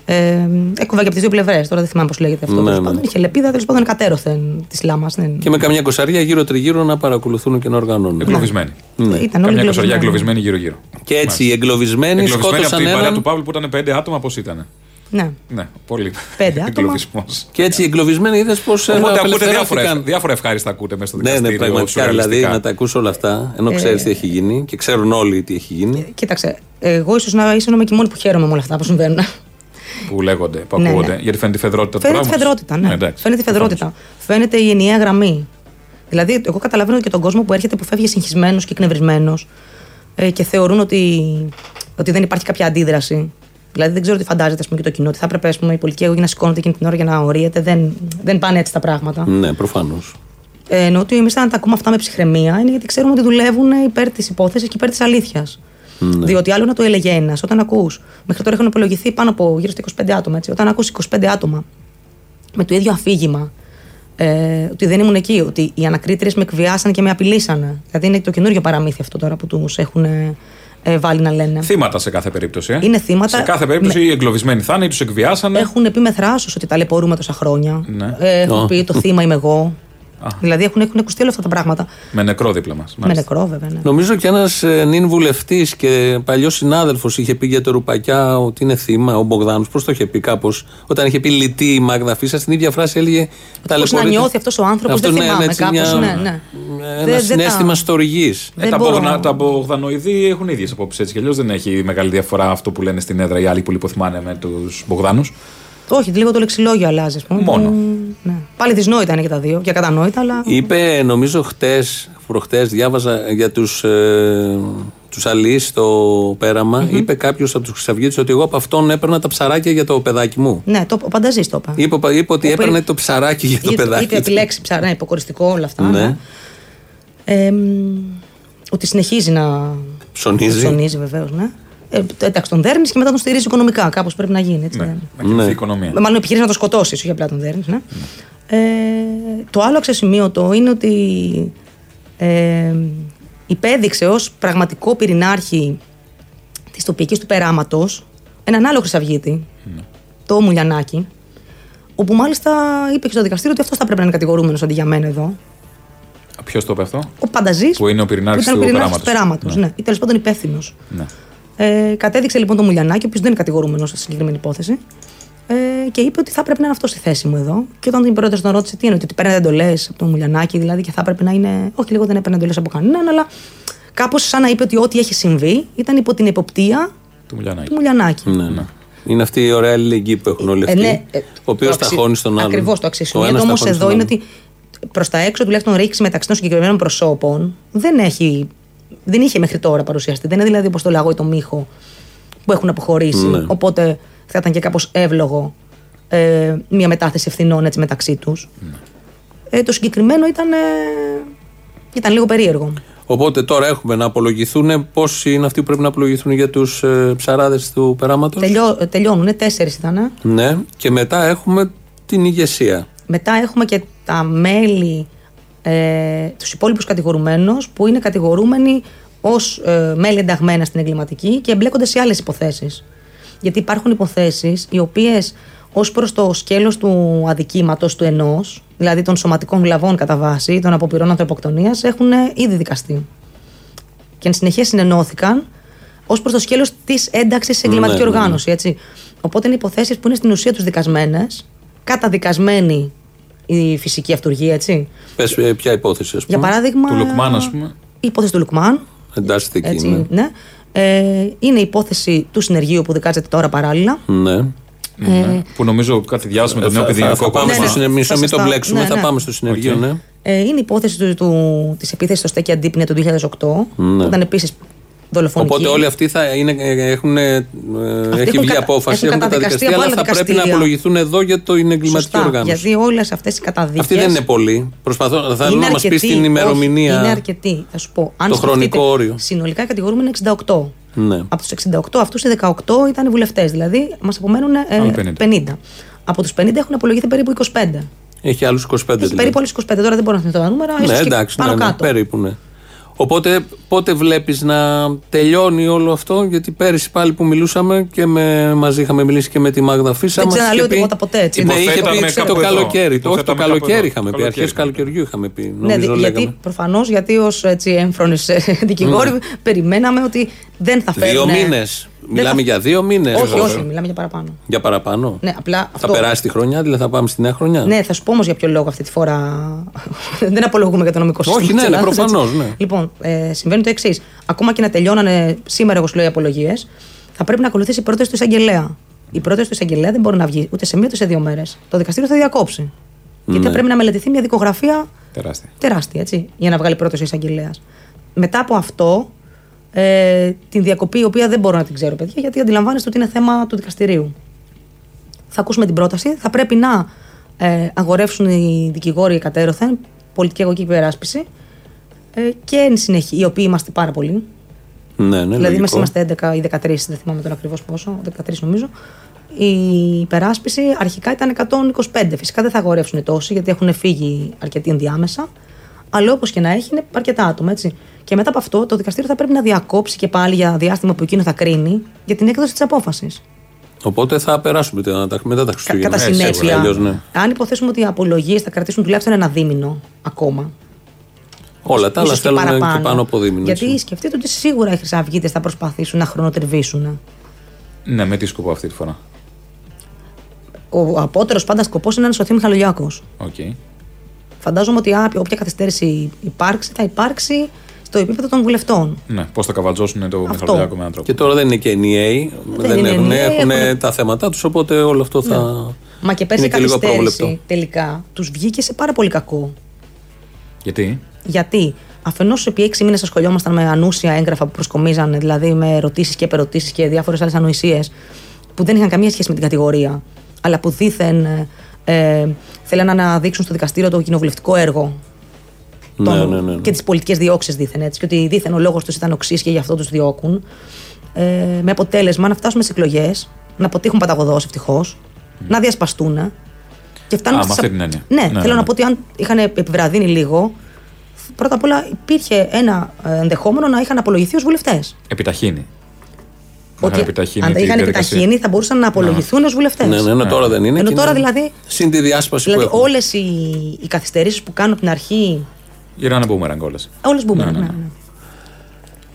Ε, έκοβα και από τις δύο πλευρές. Τώρα δεν θυμάμαι πώς λέγεται αυτό. Ναι, τέλος ναι. πάντων. Είχε λεπίδα, τέλος πάντων κατέρωθεν της λάμας. Δεν... Και με καμιά κοσαρία γύρω-τριγύρω να παρακολουθούν και να οργανώνουν. Εγκλωβισμένη. Ήταν όλοι Καμιά κοσαριά εγκλωβισμένοι. εγκλωβισμένη γύρω-γύρω. Και έτσι οι εγκλωβισμένοι Εγκλωβισμένη από σκότωσαν την παρέα έναν. του Παύλου που ήταν πέντε άτομα, πώς ήταν. Ναι. Ναι, πολύ. Πέντε άτομα. Εγκλωβισμός. Και έτσι οι εγκλωβισμένοι είδες πώ Οπότε ακούτε διάφορα, απελευθερώθηκαν. διάφορα ευχάριστα ακούτε μέσα στο Ναι, ναι, δικαστήριο. πραγματικά δηλαδή σουρεαλιστικά. να τα ακούς όλα αυτά, ενώ ξέρεις τι έχει γίνει και ξέρουν όλοι τι έχει γίνει. Κοίταξε, εγώ ίσως να ίσω να είμαι και η μόνη που χαίρομαι με όλα αυτά που συμβαίνουν. Που λέγονται, που Ναι, ακούγονται. ναι. Γιατί φαίνεται η φεδρότητα του Φαίνεται η πράγματος. φεδρότητα, ναι. εντάξει, Φαίνεται η φεδρότητα. Φαίνεται η ενιαία γραμμή. Δηλαδή, εγώ καταλαβαίνω και τον κόσμο που έρχεται που φεύγει συγχυσμένος και εκνευρισμένος ε, και θεωρούν ότι, ότι δεν υπάρχει κάποια αντίδραση. Δηλαδή, δεν ξέρω τι φαντάζεται ας πούμε, και το κοινό. Ότι θα έπρεπε ας πούμε, η πολιτική αγωγή να σηκώνεται εκείνη την ώρα για να ορίεται. Δεν, δεν πάνε έτσι τα πράγματα. Ναι, προφανώς. Ε, ενώ ότι εμείς αν τα ακούμε αυτά με ψυχραιμία είναι γιατί ξέρουμε ότι δουλεύουν υπέρ της υπόθεσης και υπέρ της αλήθειας. Ναι. Διότι άλλο να το έλεγε ένας, όταν ακούς. Μέχρι τώρα έχουν υπολογιστεί πάνω από γύρω στα 25 άτομα. Έτσι, όταν ακούς 25 άτομα με το ίδιο αφήγημα, ε, ότι δεν ήμουν εκεί, ότι οι ανακρίτριες με εκβιάσαν και με απειλήσανε. Δηλαδή είναι το καινούριο παραμύθι αυτό τώρα που τους έχουν ε, ε, βάλει να λένε. Θύματα σε κάθε περίπτωση. Ε. Είναι θύματα. Σε κάθε περίπτωση Ναι. οι εγκλωβισμένοι θα είναι, τους εκβιάσανε. Έχουν πει με θράσος ότι ταλαιπωρούμε τόσα χρόνια. Ναι. Ε, έχουν Α. πει το θύμα είμαι εγώ. Δηλαδή έχουν, έχουν ακουστεί όλα αυτά τα πράγματα. Με νεκρό δίπλα μας. Με νεκρό, βέβαια. Ναι. Νομίζω και ένας ε, νυν βουλευτής και παλιός συνάδελφος είχε πει για το Ρουπακιά ότι είναι θύμα, ο Μπογδάνος. Πώς το είχε πει κάπως, όταν είχε πει λυτή η Μάγδα Φίσα, στην ίδια φράση έλεγε. Πώς «Ταλαιπωρείται». να νιώθει αυτός ο άνθρωπος, Αυτό, δεν ναι, θυμάμαι έτσι, κάπως, μια- ναι, ναι. Ένα Δεν- δεν συνέστημα τα- στοργή. Ε, Δεν τα, μπορώ. Μπογδα, τα Μπογδανοειδή έχουν ίδιες απόψεις έτσι κι αλλιώς. Δεν έχει μεγάλη διαφορά αυτό που λένε στην έδρα οι άλλοι που λιποθυμάνε με τους Μπογδάνους. Όχι, λίγο το λεξιλόγιο αλλάζει. ας πούμε. Μόνο. Ναι. Πάλι δυσνόητα είναι και τα δύο και κατανόητα, αλλά. Είπε, νομίζω, χτες, προχτές, διάβαζα για τους ε, τους αλείς στο πέραμα. Είπε κάποιος από τους Χρυσαυγίτες ότι εγώ από αυτόν έπαιρνα τα ψαράκια για το παιδάκι μου. Ναι, το, ο Πανταζής το είπα. Είπε, είπε ότι Ο έπαιρνε περι- το ψαράκι για το Είπε- παιδάκι. Είπε του. επιλέξει ψαρά, ναι, υποκοριστικό όλα αυτά. Ναι. ναι. Ε, μ, ότι συνεχίζει να Ψωνίζει. ψωνίζει βεβαίως, ναι. Ε, εντάξει, τον δέρνεις και μετά τον στηρίζει οικονομικά. Κάπως πρέπει να γίνει. Έτσι, Ναι, ναι. να κινηθεί Ναι. η οικονομία. Μάλλον επιχειρήσεις να το σκοτώσεις, όχι απλά τον δέρνεις. Ναι. Ε, το άλλο αξιοσημείωτο είναι ότι ε, υπέδειξε ως πραγματικό πυρηνάρχη της τοπικής του περάματος έναν άλλο Χρυσαυγίτη, το Μουλιανάκη, όπου μάλιστα είπε και στο δικαστήριο ότι αυτός θα πρέπει να είναι κατηγορούμενος αντί για μένα εδώ. Ποιος το είπε αυτό; Ο Πανταζής. Που είναι ο πυρηνάρχης του πυρηνάρχης περάματος. περάματος, ναι. Ή τέλος πάντων υπεύθυνος. Ναι. Ε, κατέδειξε λοιπόν τον Μουλιανάκη, ο οποίος δεν είναι κατηγορούμενος σε συγκεκριμένη υπόθεση. Ε, και είπε ότι θα πρέπει να είναι αυτό στη θέση μου εδώ. Και όταν την πρώτη τον ρώτησε τι είναι, ότι παίρνει εντολές από τον Μουλιανάκη, δηλαδή και θα έπρεπε να είναι. Όχι, λίγο δεν έπαιρνε εντολές από κανέναν, αλλά κάπως σαν να είπε ότι ό,τι έχει συμβεί ήταν υπό την εποπτεία Του Μουλιανάκη. του Μουλιανάκη. Ναι, ναι. Είναι αυτή η ωραία αλληλεγγύη που έχουν όλοι Ε, αυτοί. ναι, ε, ο οποίος το αξι- ταχώνει στον άλλον. Ακριβώς το Ο αξιοσημείωτο ένας όμως ταχώνει εδώ στον είναι άλλον. ότι προς τα έξω τουλάχιστον ρήξη μεταξύ των συγκεκριμένων προσώπων δεν έχει. Δεν είχε μέχρι τώρα παρουσιαστεί. Δεν είναι δηλαδή όπως το λαγό ή το μύχο που έχουν αποχωρήσει. Ναι. Οπότε θα ήταν και κάπως εύλογο ε, μια μετάθεση ευθυνών έτσι μεταξύ τους. Ναι. Ε, το συγκεκριμένο ήταν. Ε, ήταν λίγο περίεργο. Οπότε τώρα έχουμε να απολογηθούν πόσοι είναι αυτοί που πρέπει να απολογηθούν για τους ε, ψαράδες του περάματος; Τελειώ, ε, τελειώνουν, τέσσερις ήταν. ε. Ναι, και μετά έχουμε την ηγεσία. Μετά έχουμε και τα μέλη, ε, τους υπόλοιπους κατηγορουμένους που είναι κατηγορούμενοι ως ε, μέλη ενταγμένα στην εγκληματική και εμπλέκονται σε άλλες υποθέσεις. Γιατί υπάρχουν υποθέσεις οι οποίες ως προς το σκέλος του αδικήματος του ενός, δηλαδή των σωματικών βλαβών κατά βάση, των αποπειρών ανθρωποκτονίας, έχουν ε, ήδη δικαστεί. Και εν συνεχεία συνενώθηκαν ως προς το σκέλος της ένταξης σε εγκληματική Ναι, ναι, ναι. οργάνωση. Έτσι. Οπότε είναι υποθέσεις που είναι στην ουσία τους δικασμένες, καταδικασμένη η φυσική αυτουργία, έτσι. Πες ε, ποια υπόθεση, ας Για πούμε. παράδειγμα. Του Λουκμάν, ας πούμε. Η υπόθεση του Λουκμάν. Εντάσσεται εκεί. Έτσι, ναι. ναι. Ε, είναι η υπόθεση του συνεργείου που δικάζεται τώρα παράλληλα. Ναι. Ναι. Που νομίζω κάτι διάβασε με το Ε, νέο θα, θα, παιδινικό θα πάμε Ναι, στο ναι. συνεργείο. Μισό, Θα μην σας το τα- μπλέξουμε. ναι, Θα ναι. πάμε στο συνεργείο, Οκ. ναι. Ε, είναι η υπόθεση του, του, της επίθεσης στο Στέκια Αντίπνια του 2008, Ναι. που ήταν επίσης δολοφονική. Οπότε όλοι αυτοί θα είναι, ε, έχουν. ε, έχει έχουν βγει κατα- απόφαση, έχουν έχουν καταδικαστεί καταδικαστεί, από αλλά άλλα θα πρέπει να δικαστήρια. απολογηθούν εδώ για το είναι εγκληματική Σωστά, οργάνωση. γιατί όλες αυτές οι καταδίκες... Αυτή δεν είναι πολύ. Προσπαθώ, θα να μας πει αρκετοί, την ημερομηνία. όχι, είναι αρκετή. Θα σου πω. Αν το σκεφτείτε, χρονικό όριο. Συνολικά κατηγορούμε είναι 68. Ναι. Από τους 68 αυτούς οι 18 ήταν οι βουλευτές. Δηλαδή μας απομένουν ε, Άλλοι 50. 50. Από τους 50 έχουν απολογηθεί περίπου 25. Έχει άλλους 25 Έχει δηλαδή. περίπου άλλους 25. Τώρα δεν μπορώ να θυμηθώ τα νούμερα. ίσως Ναι, και εντάξει, πάνω ναι, ναι, κάτω. περίπου ναι. Οπότε πότε βλέπεις να τελειώνει όλο αυτό, γιατί πέρυσι πάλι που μιλούσαμε και με, μαζί είχαμε μιλήσει και με τη Μάγδα Φίσα. Δεν μας ξαναλέω είχε πει- τίποτα ποτέ, έτσι. Ναι, είχε Υποθέταμε πει κάπου το εδώ. καλοκαίρι. Το, όχι το Υποθέταμε κάπου καλοκαίρι εδώ. είχαμε πει. Καλοκαίρι. Αρχές καλοκαιριού είχαμε πει. Ναι, Νομίζω δι- λέγαμε. γιατί προφανώς, γιατί ως έμφρονε δικηγόροι περιμέναμε ότι δεν θα φέρουν. Δύο μήνες. Μιλάμε για δύο μήνες. Όχι, όχι, μιλάμε για παραπάνω. Για παραπάνω. Ναι, απλά Θα αυτό- περάσει τη χρονιά, δηλαδή θα πάμε στη νέα χρονιά. Ναι, θα σου πω όμως για ποιο λόγο αυτή τη φορά. δεν απολογούμε για το νομικό Όχι, σύστημα. ναι, της ναι, Ελλάδας, προφανώς, έτσι. ναι. Λοιπόν, ε, συμβαίνει το εξής. Ακόμα και να τελειώνανε σήμερα, εγώ σου λέω, οι απολογίες, θα πρέπει να ακολουθήσει η πρόταση του εισαγγελέα. Η πρόταση του εισαγγελέα δεν μπορεί να βγει ούτε σε μία ούτε σε δύο μέρες. Το δικαστήριο θα διακόψει. Γιατί θα Ναι. πρέπει να μελετηθεί μια δικογραφία Τεράστια. τεράστια, έτσι, για να βγάλει πρόταση ο εισαγγελέας. Μετά από αυτό, ε, την διακοπή, η οποία δεν μπορώ να την ξέρω, παιδιά, γιατί αντιλαμβάνεστε ότι είναι θέμα του δικαστηρίου. Θα ακούσουμε την πρόταση. Θα πρέπει να ε, αγορεύσουν οι δικηγόροι κατέρωθεν πολιτική αγωγική υπεράσπιση. Ε, και εν συνεχεία, οι οποίοι είμαστε πάρα πολλοί. Ναι, ναι, δηλαδή, λογικό. είμαστε 11 ή 13, δεν θυμάμαι τώρα ακριβώς πόσο, 13 νομίζω. Η υπεράσπιση αρχικά ήταν 125. Φυσικά δεν θα αγορεύσουν τόσοι, γιατί έχουν φύγει αρκετοί ενδιάμεσα. Αλλά όπως και να έχει, είναι αρκετά άτομα, έτσι. Και μετά από αυτό, το δικαστήριο θα πρέπει να διακόψει και πάλι για διάστημα που εκείνο θα κρίνει για την έκδοση της απόφασης. Οπότε θα περάσουμε μετά τα, μετά τα Χριστούγεννα. Κατά Ε, σίγουρα, συνέπεια, αλλιώς, ναι. αν υποθέσουμε ότι οι απολογίες θα κρατήσουν τουλάχιστον ένα δίμηνο ακόμα. Όλα τα άλλα ίσως και θέλουν και παραπάνω. πάνω από δίμηνο. Γιατί έτσι. σκεφτείτε ότι σίγουρα οι Χρυσαυγίτες θα προσπαθήσουν να χρονοτριβήσουν. Ναι, με τι σκοπό αυτή τη φορά; Ο απώτερος πάντα σκοπός είναι να σωθεί ο Μιχαλολιάκος. Οκ. Φαντάζομαι ότι α, όποια καθυστέρηση υπάρξει, θα υπάρξει στο επίπεδο των βουλευτών. Ναι, πώς θα καβατζώσουν το Αυτό. Μιχαλολιάκο με έναν τρόπο. Και τώρα δεν είναι και ενιαίοι. Δεν, είναι έχουν, ενιαίοι, έχουν έχουν- τα θέματα τους, οπότε όλο αυτό θα. Μα και πέρσι η είναι και λίγο καθυστέρηση πρόβλεπτο. τελικά τους βγήκε σε πάρα πολύ κακό. Γιατί; Γιατί; Αφενός επί έξι μήνες ασχολιόμασταν με ανούσια έγγραφα που προσκομίζανε, δηλαδή με ερωτήσεις και επερωτήσεις και διάφορες άλλες ανοησίες που δεν είχαν καμία σχέση με την κατηγορία, αλλά που δήθεν ε, ε, θέλαν να αναδείξουν στο δικαστήριο το κοινοβουλευτικό έργο. Ναι, των- ναι, ναι, ναι. Και τις πολιτικές διώξεις δήθεν έτσι. Και ότι δήθεν ο λόγος τους ήταν οξύς και γι' αυτό τους διώκουν. Ε, με αποτέλεσμα να φτάσουμε σε εκλογές, να αποτύχουν παταγωδός ευτυχώς, να διασπαστούν. Και φτάνουμε Α, με στις- αυτή την έννοια. Ναι, Ναι, θέλω ναι, να ναι. πω ότι αν είχαν επιβραδύνει λίγο, πρώτα απ' όλα υπήρχε ένα ε, ενδεχόμενο να είχαν απολογηθεί ως βουλευτές. Επιταχύνει. Να είχαν επιταχύνει αν τα τη είχαν διαδικασία. επιταχύνει, θα μπορούσαν να απολογηθούν ως βουλευτές. Ναι, ναι, ενώ τώρα δεν είναι. Ενώ και τώρα είναι δηλαδή- Συν τη διάσπαση Δηλαδή, που έχουμε. όλες οι, οι καθυστερήσεις που κάνουν από την αρχή. Γυρνάνε μπούμεραγκ όλες. Όλες μπούμε. Ναι, Ναι, ναι, ναι, ναι.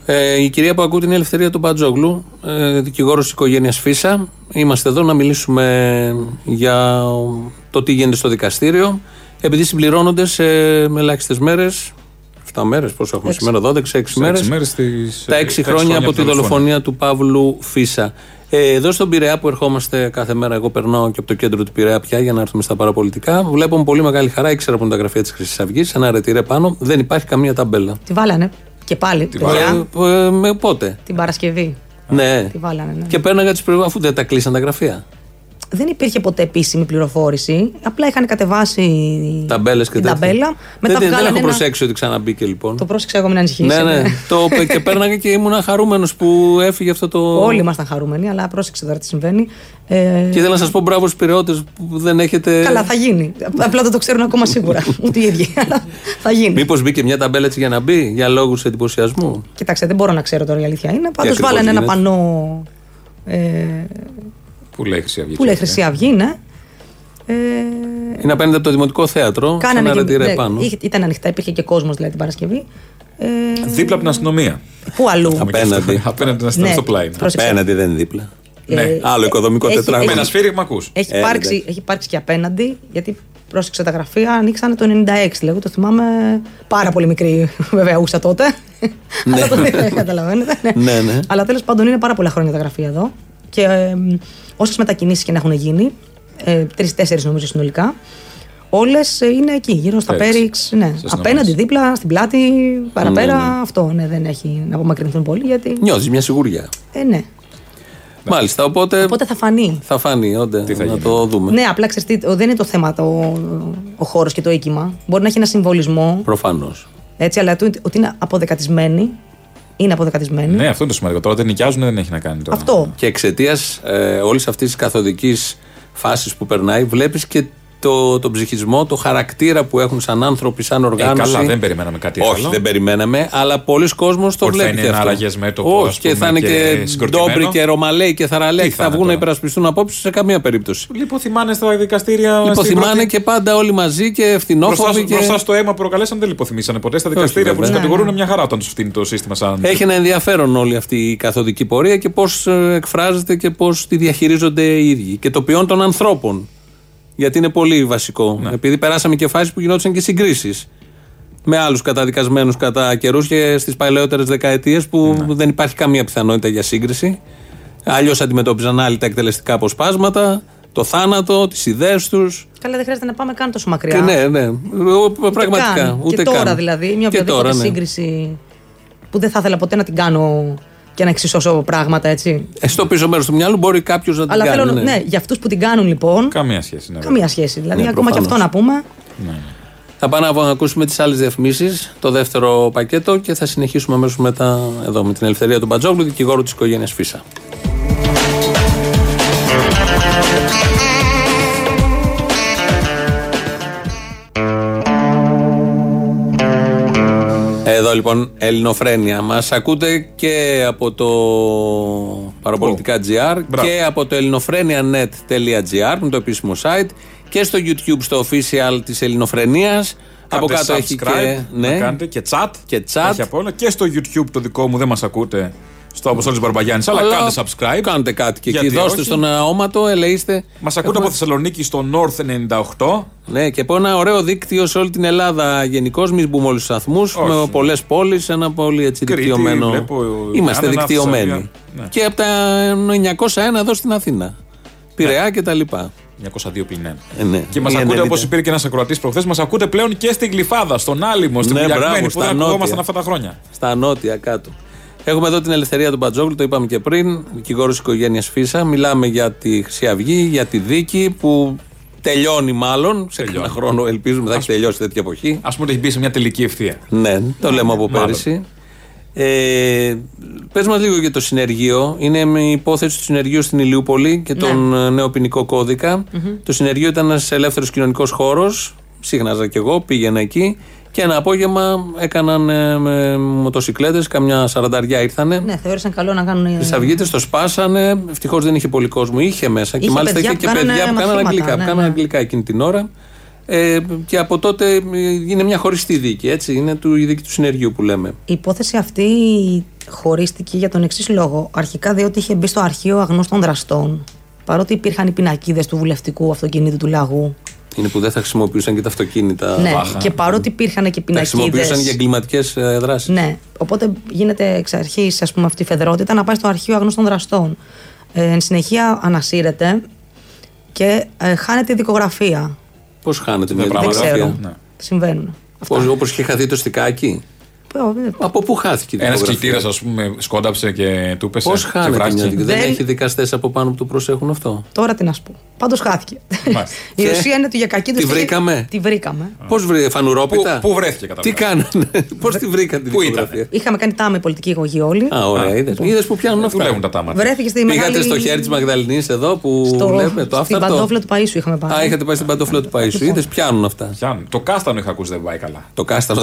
Ε, η κυρία που ακούει την Ελευθερία του Μπατζόγλου, ε, δικηγόρος της οικογένειας Φίσα. Είμαστε εδώ να μιλήσουμε για το τι γίνεται στο δικαστήριο. Επειδή συμπληρώνονται σε ελάχιστες μέρες, 7 μέρες, πόσο έχουμε σήμερα, 12, 6 μέρες. Τα έξι χρόνια από τη δολοφονία του Παύλου Φίσα. Ε, εδώ στον Πειραιά που ερχόμαστε κάθε μέρα, εγώ περνάω και από το κέντρο του Πειραιά πια για να έρθουμε στα παραπολιτικά. Βλέπω με πολύ μεγάλη χαρά, ήξερα από την τα γραφεία της Χρυσής Αυγής, ένα ρετυρέ πάνω, δεν υπάρχει καμία ταμπέλα. Τη βάλανε. Και πάλι. παιδιά, Ε, ε, με πότε; την Παρασκευή. Ναι. Τη βάλανε. Ναι. Και πέρναγα τις προηγούμενες, αφού δεν τα κλείσαν τα γραφεία. Δεν υπήρχε ποτέ επίσημη πληροφόρηση. Απλά είχαν κατεβάσει Ταμπέλες και την τέτοια. ταμπέλα. Μετά δεν, δεν βγάλανε έχω ένα- προσέξει ότι ξαναμπήκε λοιπόν. Το πρόσεξα εγώ, μην ανησυχείς. ναι, ναι. το, είπε και πέρναγα και ήμουν χαρούμενος που έφυγε αυτό το. Όλοι ήμασταν χαρούμενοι, αλλά πρόσεξε τώρα τι συμβαίνει. Ε, Και ήθελα να σας πω μπράβο στους πυρεώτε που δεν έχετε. Καλά, θα γίνει. Απλά δεν το ξέρουν ακόμα σίγουρα. Ούτε οι ίδιοι. Αλλά θα γίνει. Μήπως μπήκε μια ταμπέλα έτσι για να μπει, για λόγους εντυπωσιασμού; Κοιτάξτε, δεν μπορώ να ξέρω τώρα η αλήθεια είναι. Πάντως ακριβώς βάλανε ένα γίνεται; πανό ε, Πού λέει Χρυσή Αυγή. που λέει ξέρετε; Χρυσή Αυγή, ναι. Ε, Είναι απέναντι από το Δημοτικό Θέατρο. σε κάνανε ένα και- ρετυρέ ναι, πάνω. είχε- ήταν ανοιχτά, υπήρχε και κόσμος δηλαδή την Παρασκευή. Ε, Δίπλα από την αστυνομία. πού αλλού; Απέναντι. Απέναντι στην αστυνομία Ναι, στο πλάι. πρόσεξε. Απέναντι δεν είναι δίπλα. Ναι. Ε, Άλλο οικοδομικό έχει- τετράγωνο. Με έχει- ένα σφύριγμα ακούς. Έχει, Ε, υπάρξει, εντάξει. έχει υπάρξει και απέναντι, γιατί πρόσεξε τα γραφεία, ανοίξανε το 96. Δηλαδή, το θυμάμαι πάρα πολύ μικρή, βέβαια, ούσα τότε. Ναι. Αλλά το καταλαβαίνετε. Ναι. Ναι, ναι. Αλλά τέλος πάντων είναι πάρα πολλά χρόνια τα γραφεία εδώ. Και ε, όσες μετακινήσεις και να έχουν γίνει, ε, τρει-τέσσερι νομίζω συνολικά, όλες είναι εκεί, γύρω στα Πέριξ. Πέριξ. Ναι. Στις Απέναντι, νομές. δίπλα, στην πλάτη, παραπέρα. Ναι, ναι. Αυτό ναι, δεν έχει να απομακρυνθούν πολύ, γιατί. Νιώθεις μια σιγουριά. Ε, ναι. Μάλιστα, οπότε, Οπότε θα φανεί. θα φανεί, όντε, Τι θα να γίνει. το δούμε. Ναι, απλά ξέρεις τι, δεν είναι το θέμα το, ο χώρος και το οίκημα. Μπορεί να έχει ένα συμβολισμό, Προφανώς. έτσι, αλλά το, ότι είναι αποδεκατισμένη. Είναι αποδεκατισμένη. Ναι, αυτό είναι το σημαντικό. Τώρα δεν νοικιάζουν, δεν έχει να κάνει τώρα. Αυτό. Και εξαιτίας ε, όλης αυτής της καθοδικής φάσης που περνάει, βλέπεις και το, τον ψυχισμό, το χαρακτήρα που έχουν σαν άνθρωποι, σαν Ε, οργάνωση. καλά, δεν περιμέναμε κάτι Όχι, άλλο. δεν περιμέναμε, αλλά πολλοί κόσμος το Ότι θα βλέπει. είναι και αυτό. αλλαγές μέτωπο, Όχι, ας και πούμε, θα είναι και και συγκροτημένο. ντόμπρι και ρωμαλαίοι και θαραλέοι Τι και θα θα είναι βγουν να τώρα; υπερασπιστούν απόψεις σε καμία περίπτωση. Λιποθυμάνε στα δικαστήρια. στην Υποθυμάνε πρώτη- και πάντα όλοι μαζί και Μπροστά, ευθυνόφοβοι. Και... μπροστά στο αίμα που προκαλέσαν δεν λιποθυμήσανε ποτέ. Στα δικαστήρια που τους βέβαια. κατηγορούν μια χαρά όταν τους φτύνει το σύστημα σαν. Έχει ένα ενδιαφέρον όλη αυτή η καθοδική πορεία και πώς εκφράζεται και πώς τη διαχειρίζονται οι ίδιοι. Και το ποιόν των ανθρώπων. Γιατί είναι πολύ βασικό. Ναι. Επειδή περάσαμε και φάσεις που γινόντουσαν και συγκρίσεις. Με άλλους καταδικασμένους κατά καιρούς και στις παλαιότερες δεκαετίες που Ναι. δεν υπάρχει καμία πιθανότητα για σύγκριση. Αλλιώς αντιμετώπιζαν άλλοι τα εκτελεστικά αποσπάσματα, το θάνατο, τις ιδέες τους. Καλά, δεν χρειάζεται να πάμε καν τόσο μακριά. Και ναι, ναι. Ούτε Πραγματικά. καν. Ούτε και τώρα καν. δηλαδή, μια Και οποιαδήποτε τώρα, ναι. σύγκριση που δεν θα ήθελα ποτέ να την κάνω και να εξισώσω πράγματα, έτσι. Ε, στο πίσω μέρος του μυαλού μπορεί κάποιος να την Αλλά κάνει. θέλω να. Ναι, για αυτούς που την κάνουν λοιπόν. Καμία σχέση. Ναι, Καμία σχέση. Δηλαδή, Ναι, ακόμα και προφανώς. αυτό να πούμε. Ναι, ναι. Θα πάμε να ακούσουμε τις άλλες διαφημίσεις, το δεύτερο πακέτο και θα συνεχίσουμε αμέσως μετά εδώ με την ελευθερία του Μπατζόγλου, δικηγόρου της οικογένειας Φίσα. Λοιπόν Ελληνοφρένια. Μας ακούτε και από το παραπολιτικά.gr και από το ελληνοφρένια.net.gr με το επίσημο site και στο YouTube στο official της Ελληνοφρενίας. Από κάτω έχει και. Ναι. κάνετε και chat. Και chat. Έχει από όλα. Και στο YouTube το δικό μου δεν μας ακούτε στο Αποστόλης Μπαρμπαγιάννης, αλλά, αλλά κάντε subscribe. Κάντε κάτι και εκεί. Δώστε στον αόματο, ελεήστε. Μας ακούτε από Θεσσαλονίκη στο North 98. Ναι, και από ένα ωραίο δίκτυο σε όλη την Ελλάδα γενικώ. Μην μπούμε όλους του σταθμούς. Με πολλές πόλεις, ένα πολύ έτσι δικτυωμένο. Είμαστε δικτυωμένοι. Ναι. Και από τα 901 εδώ στην Αθήνα. Πειραιά ναι. και τα λοιπά. 902 πλην ε, ναι. Και μας ακούτε όπως υπήρχε και ένας ακροατής προχθές, μας ακούτε πλέον και στην Γλυφάδα, στον Άλυμο, στην ναι, που δεν ακουγόμασταν αυτά τα χρόνια. Στα νότια κάτω. Έχουμε εδώ την ελευθερία του Μπατζόγλου, το είπαμε και πριν, δικηγόρος οικογένειας Φίσα. Μιλάμε για τη Χρυσή Αυγή, για τη δίκη που τελειώνει μάλλον. Σε ένα χρόνο ελπίζουμε θα έχει τελειώσει τέτοια εποχή. Α πούμε ότι έχει μπει σε μια τελική ευθεία. Ναι, το λέμε από πέρυσι. Ε, Πες μας λίγο για το συνεργείο. Είναι με υπόθεση του συνεργείου στην Ηλιούπολη και τον ναι. νέο ποινικό Το συνεργείο ήταν ένας ελεύθερος κοινωνικός χώρος. Σύγχναζα κι εγώ, πήγαινα εκεί. Και ένα απόγευμα έκαναν ε, με μοτοσυκλέτες, καμιά σαρανταριά ήρθανε. Ναι, θεώρησαν καλό να κάνουν. Τι αυγίτε το σπάσανε. Ευτυχώς δεν είχε πολύ κόσμο. Είχε μέσα. Είχε και μάλιστα είχε και παιδιά που κάνανε αγγλικά. Ναι, ναι. αγγλικά εκείνη την ώρα. Ε, και από τότε είναι μια χωριστή δίκη, έτσι. Είναι του, η δίκη του συνεργείου που λέμε. Η υπόθεση αυτή χωρίστηκε για τον εξής λόγο. Αρχικά διότι είχε μπει στο αρχείο αγνώστων δραστών. Παρότι υπήρχαν οι πινακίδες του βουλευτικού αυτοκινήτου του λαγού είναι που δεν θα χρησιμοποιούσαν και τα αυτοκίνητα. Ναι, και παρότι υπήρχαν και πινακίδες. Τα χρησιμοποιούσαν για εγκληματικές ε, δράσεις. Ναι. Οπότε γίνεται εξ αρχής αυτή η φεδρότητα να πάει στο αρχείο αγνώστων δραστών. Ε, εν συνεχεία ανασύρεται και ε, χάνεται η δικογραφία. Πώς χάνεται μια δικογραφία; Δεν ξέρω. Ναι. Συμβαίνουν. Όπως είχε χαθεί το στικάκι; Από πού χάθηκε η Ένας κλητήρας, ας πούμε, σκόνταψε και του πέσε. Πώς χάνεται μια Δεν, δεν έχει δικαστές από πάνω που το προσέχουν αυτό; Τώρα τι να σου πω. Πάντως χάθηκε. η ουσία είναι ότι για κακή του Τη βρήκαμε; Τη βρήκαμε. Πώς βρήκαμε, φανουρόπιτα; Πού βρέθηκε κατά Τι κάνανε; Πώς τη βρήκαν την δικογραφία; Είχαμε κάνει τάμα πολιτική εγωγή όλοι. Α, ωραία. Είδες που πιάνουν αυτά; Δουλεύουν τα τάματα. Βρέθηκε στη Πήγατε στο χέρι της Μαγδαληνής εδώ που βλέπετε το αυτό. Στην παντόφλα του Παίσου είχαμε πάει. Α, είχατε πάει στην παντόφλα του Παίσου. Είδες πιάνουν αυτά. Το κάστανο είχα ακούσει δεν πάει καλά. Το κάστανο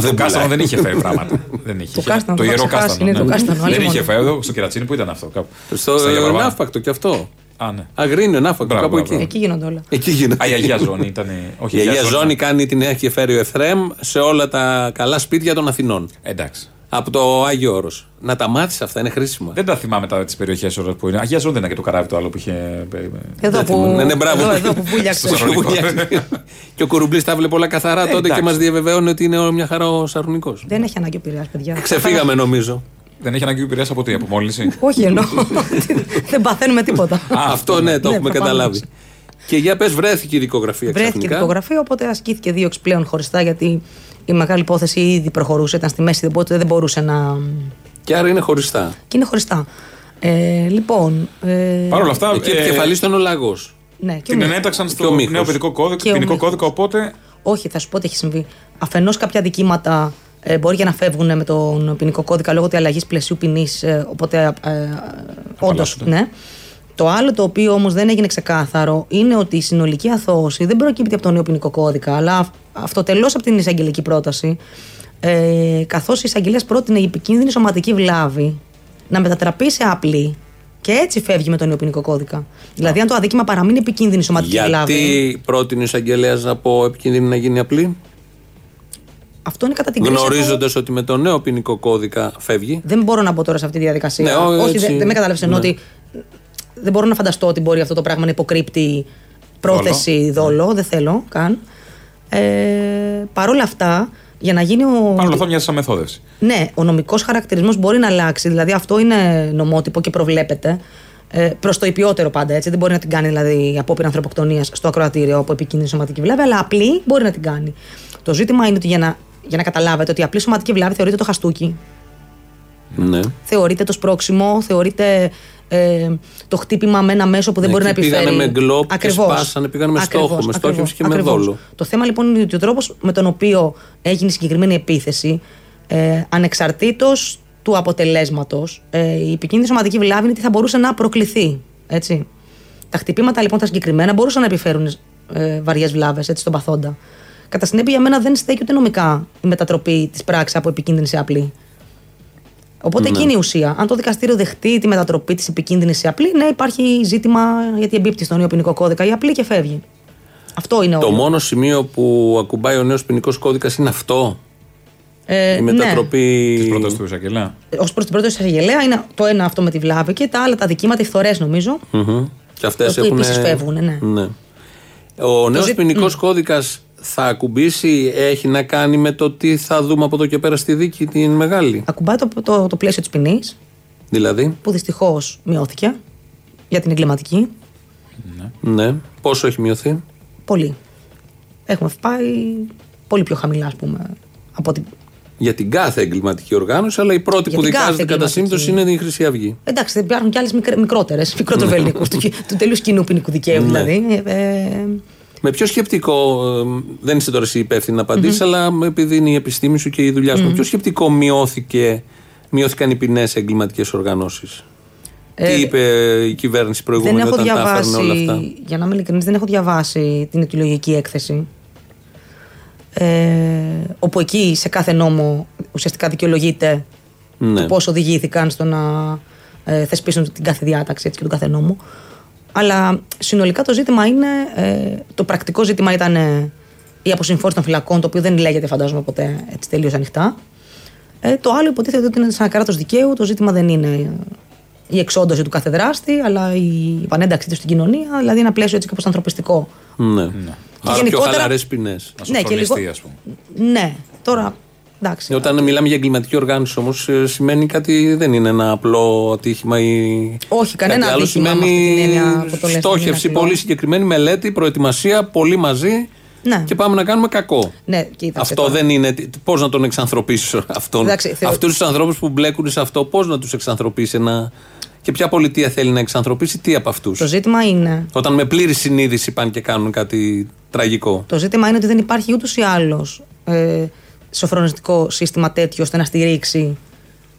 δεν είχε φέρει πράγματα. Δεν είχε κάστανο. Το ιερό κάστανο. Είναι το ναι. κάστανο. Δεν είχε φέρει εδώ στο κερατσίνη που ήταν αυτό. Στο ναύπακτο κι αυτό. Α, ναι. Αγρίνιο, ναύπακτο, κάπου εκεί. Εκεί γίνονται όλα. Εκεί γίνονται. Α, η Αγία Ζώνη ήταν. Όχι, η Αγία Ζώνη κάνει την έχει φέρει ο Εφρέμ σε όλα τα καλά σπίτια των Αθηνών. Εντάξει. Από το Άγιο Όρος. Να τα μάθεις αυτά, είναι χρήσιμο. Δεν τα θυμάμαι τα τις περιοχές που είναι. Αγία Ζώνη δεν είναι και το καράβι το άλλο που είχε. Εδώ που, ναι, ναι, μπράβο. Εδώ, εδώ που βούλιαξε. και ο Κουρουμπλή τα βλέπει όλα καθαρά τότε και μας διαβεβαίωνε ότι είναι μια χαρά ο Σαρουνικός. Δεν έχει ανάγκη ο Πειραιά, παιδιά. Ξεφύγαμε νομίζω. Δεν έχει ανάγκη πειραία από τι, από μόλυνση; Όχι εννοώ. δεν παθαίνουμε τίποτα. αυτό ναι, το ναι, έχουμε καταλάβει. Και για πες, βρέθηκε η δικογραφία Βρέθηκε η δικογραφία, οπότε ασκήθηκε δύο πλέον χωριστά γιατί η μεγάλη υπόθεση ήδη προχωρούσε, ήταν στη μέση, οπότε δεν μπορούσε να. Και άρα είναι χωριστά. Και είναι χωριστά. Ε, λοιπόν. Ε, Παρ' όλα αυτά. Εκεί επικεφαλής ήταν ο Λαγός. Ναι, και την ενέταξαν στο νέο ποινικό κώδικα, κώδικα, οπότε. Όχι, θα σου πω τι έχει συμβεί. Αφενός κάποια δικήματα ε, μπορεί και να φεύγουν με τον ποινικό κώδικα λόγω τη αλλαγής πλαισίου ποινής. Ε, οπότε. Ε, ε Όντως, ναι. Το άλλο το οποίο όμως δεν έγινε ξεκάθαρο είναι ότι η συνολική αθώωση δεν προκύπτει από τον νέο ποινικό κώδικα, αλλά αυτοτελώ από την εισαγγελική πρόταση. Ε, Καθώς η εισαγγελία πρότεινε η επικίνδυνη σωματική βλάβη να μετατραπεί σε απλή και έτσι φεύγει με τον νέο ποινικό κώδικα. Δηλαδή, αν το αδίκημα παραμείνει επικίνδυνη σωματική Γιατί βλάβη. Γιατί πρότεινε η εισαγγελέα από επικίνδυνη να γίνει απλή; Αυτό είναι κατά την κρίση. Γνωρίζοντας ότι με το νέο ποινικό κώδικα φεύγει. Δεν μπορώ να μπω τώρα σε αυτή τη διαδικασία. Ναι, Όχι, δεν, δεν με κατάλαβε. Ναι. ότι δεν μπορώ να φανταστώ ότι μπορεί αυτό το πράγμα να υποκρύπτει πρόθεση δόλο. Δεν θέλω καν. Ε, Παρ' όλα αυτά, για να γίνει ο. Παρ' όλα αυτά, μοιάζει σαν μεθόδευση. Ναι, ο νομικός χαρακτηρισμός μπορεί να αλλάξει. Δηλαδή, αυτό είναι νομότυπο και προβλέπεται. Ε, Προς το υπιότερο πάντα έτσι. Δεν μπορεί να την κάνει δηλαδή απόπειρα ανθρωποκτονίας στο ακροατήριο από επικίνδυνη σωματική βλάβη, αλλά απλή μπορεί να την κάνει. Το ζήτημα είναι ότι για να για να καταλάβετε ότι η απλή σωματική βλάβη θεωρείται το χαστούκι. Ναι. Θεωρείται το σπρόξιμο, θεωρείται ε, το χτύπημα με ένα μέσο που δεν Ναι, μπορεί να εκεί επιφέρει. πήγανε με γκλόπ και Ακριβώς. σπάσανε, πήγανε με στόχο, Ακριβώς, με στόχευση ακριβώς, και με ακριβώς. δόλο. Το θέμα λοιπόν είναι ότι ο τρόπος με τον οποίο έγινε η συγκεκριμένη επίθεση, ε, ανεξαρτήτως του αποτελέσματος, ε, η επικίνδυνη σωματική βλάβη είναι τι θα μπορούσε να προκληθεί. Έτσι. Τα χτυπήματα λοιπόν τα συγκεκριμένα μπορούσαν να επιφέρουν ε, βαριές βλάβες στον παθόντα. Κατά συνέπεια, για μένα δεν στέκει ούτε νομικά η μετατροπή της πράξης από επικίνδυνη σε απλή. Οπότε εκεί είναι η ουσία. Αν το δικαστήριο δεχτεί τη μετατροπή της επικίνδυνης σε απλή, ναι, υπάρχει ζήτημα γιατί εμπίπτει στον νέο ποινικό κώδικα η απλή και φεύγει. Αυτό είναι Το όλο. μόνο σημείο που ακουμπάει ο νέος ποινικός κώδικας είναι αυτό. Ε, η μετατροπή. Της πρόταση του Ισαγγελέα. Ω προς την πρόταση τη εισαγγελέα είναι το ένα αυτό με τη βλάβη και τα άλλα τα δικήματα, οι φθορές νομίζω. Μμμ. Και αυτές Που έχουν. επίσης φεύγουν, ναι. Ο νέος ζη- ποινικός κώδικας θα ακουμπήσει, έχει να κάνει με το τι θα δούμε από εδώ και πέρα στη δίκη την μεγάλη. Ακουμπάει το, το, το πλαίσιο της ποινής, Δηλαδή, που δυστυχώς μειώθηκε για την εγκληματική. ναι. Πόσο έχει μειωθεί; Πολύ. Έχουμε πάει πολύ πιο χαμηλά, ας πούμε, από ότι Για την κάθε εγκληματική οργάνωση, αλλά η πρώτη Για που την κάθε δικάζεται κατά εγκληματική. σύμπτωση είναι η Χρυσή Αυγή. Εντάξει, δεν υπάρχουν κι άλλες μικρότερες, μικρότερους ελληνικούς, του, του τελείω κοινού ποινικού δικαίου Ναι. δηλαδή. Ε, Με ποιο σκεπτικό, ε, δεν είσαι τώρα εσύ υπεύθυνη να απαντησει αλλά επειδή είναι η επιστήμη σου και η δουλειά σου, με ποιο σκεπτικό μειώθηκε, μειώθηκαν οι ποινές σε εγκληματικές οργανώσεις. Ε, Τι είπε η κυβέρνηση δεν προηγούμενη έχω όταν τα έφερνε όλα αυτά; διαβάσει, για να είμαι ειλικρινής, δεν έχω διαβάσει την αιτιολογική έκθεση. Ε, όπου εκεί σε κάθε νόμο ουσιαστικά δικαιολογείται Ναι. το πώς οδηγήθηκαν στο να ε, θεσπίσουν την κάθε διάταξη έτσι, και τον κάθε νόμο. Αλλά συνολικά το ζήτημα είναι, ε, το πρακτικό ζήτημα ήταν ε, η αποσυμφόρηση των φυλακών, το οποίο δεν λέγεται φαντάζομαι ποτέ έτσι τελείως ανοιχτά. Ε, το άλλο υποτίθεται ότι είναι σαν κράτος δικαίου. Το ζήτημα δεν είναι ε, η εξόντωση του κάθε δράστη, αλλά η επανένταξή του στην κοινωνία, δηλαδή ένα πλαίσιο έτσι κάπως ανθρωπιστικό. Ναι. Άρα πιο γενικότερα- χαλαρές ποινές. Να σου Ναι, και λίγο- ας πούμε. Ναι, τώρα εντάξει. Όταν μιλάμε για εγκληματική οργάνωση όμως, σημαίνει κάτι, δεν είναι ένα απλό ατύχημα ή. Όχι, κανένα κάτι άλλο. ατύχημα με αυτή Σημαίνει την έννοια που το λες, στόχευση, δεν είναι πολύ απλό. συγκεκριμένη μελέτη, προετοιμασία, πολύ μαζί Ναι. και πάμε να κάνουμε κακό. Ναι, κοίταξε Αυτό τώρα. δεν είναι. Πώς να τον εξανθρωπίσει αυτόν. Εντάξει, θεω- Αυτούς τους ανθρώπους που μπλέκουν σε αυτό, πώς να τους εξανθρωπίσει ένα. Και ποια πολιτεία θέλει να εξανθρωπίσει τι από αυτούς. Το ζήτημα είναι. Όταν με πλήρη συνείδηση πάνε και κάνουν κάτι τραγικό. Το ζήτημα είναι ότι δεν υπάρχει ούτως ή άλλως ε, σοφρονιστικό σύστημα τέτοιο ώστε να στηρίξει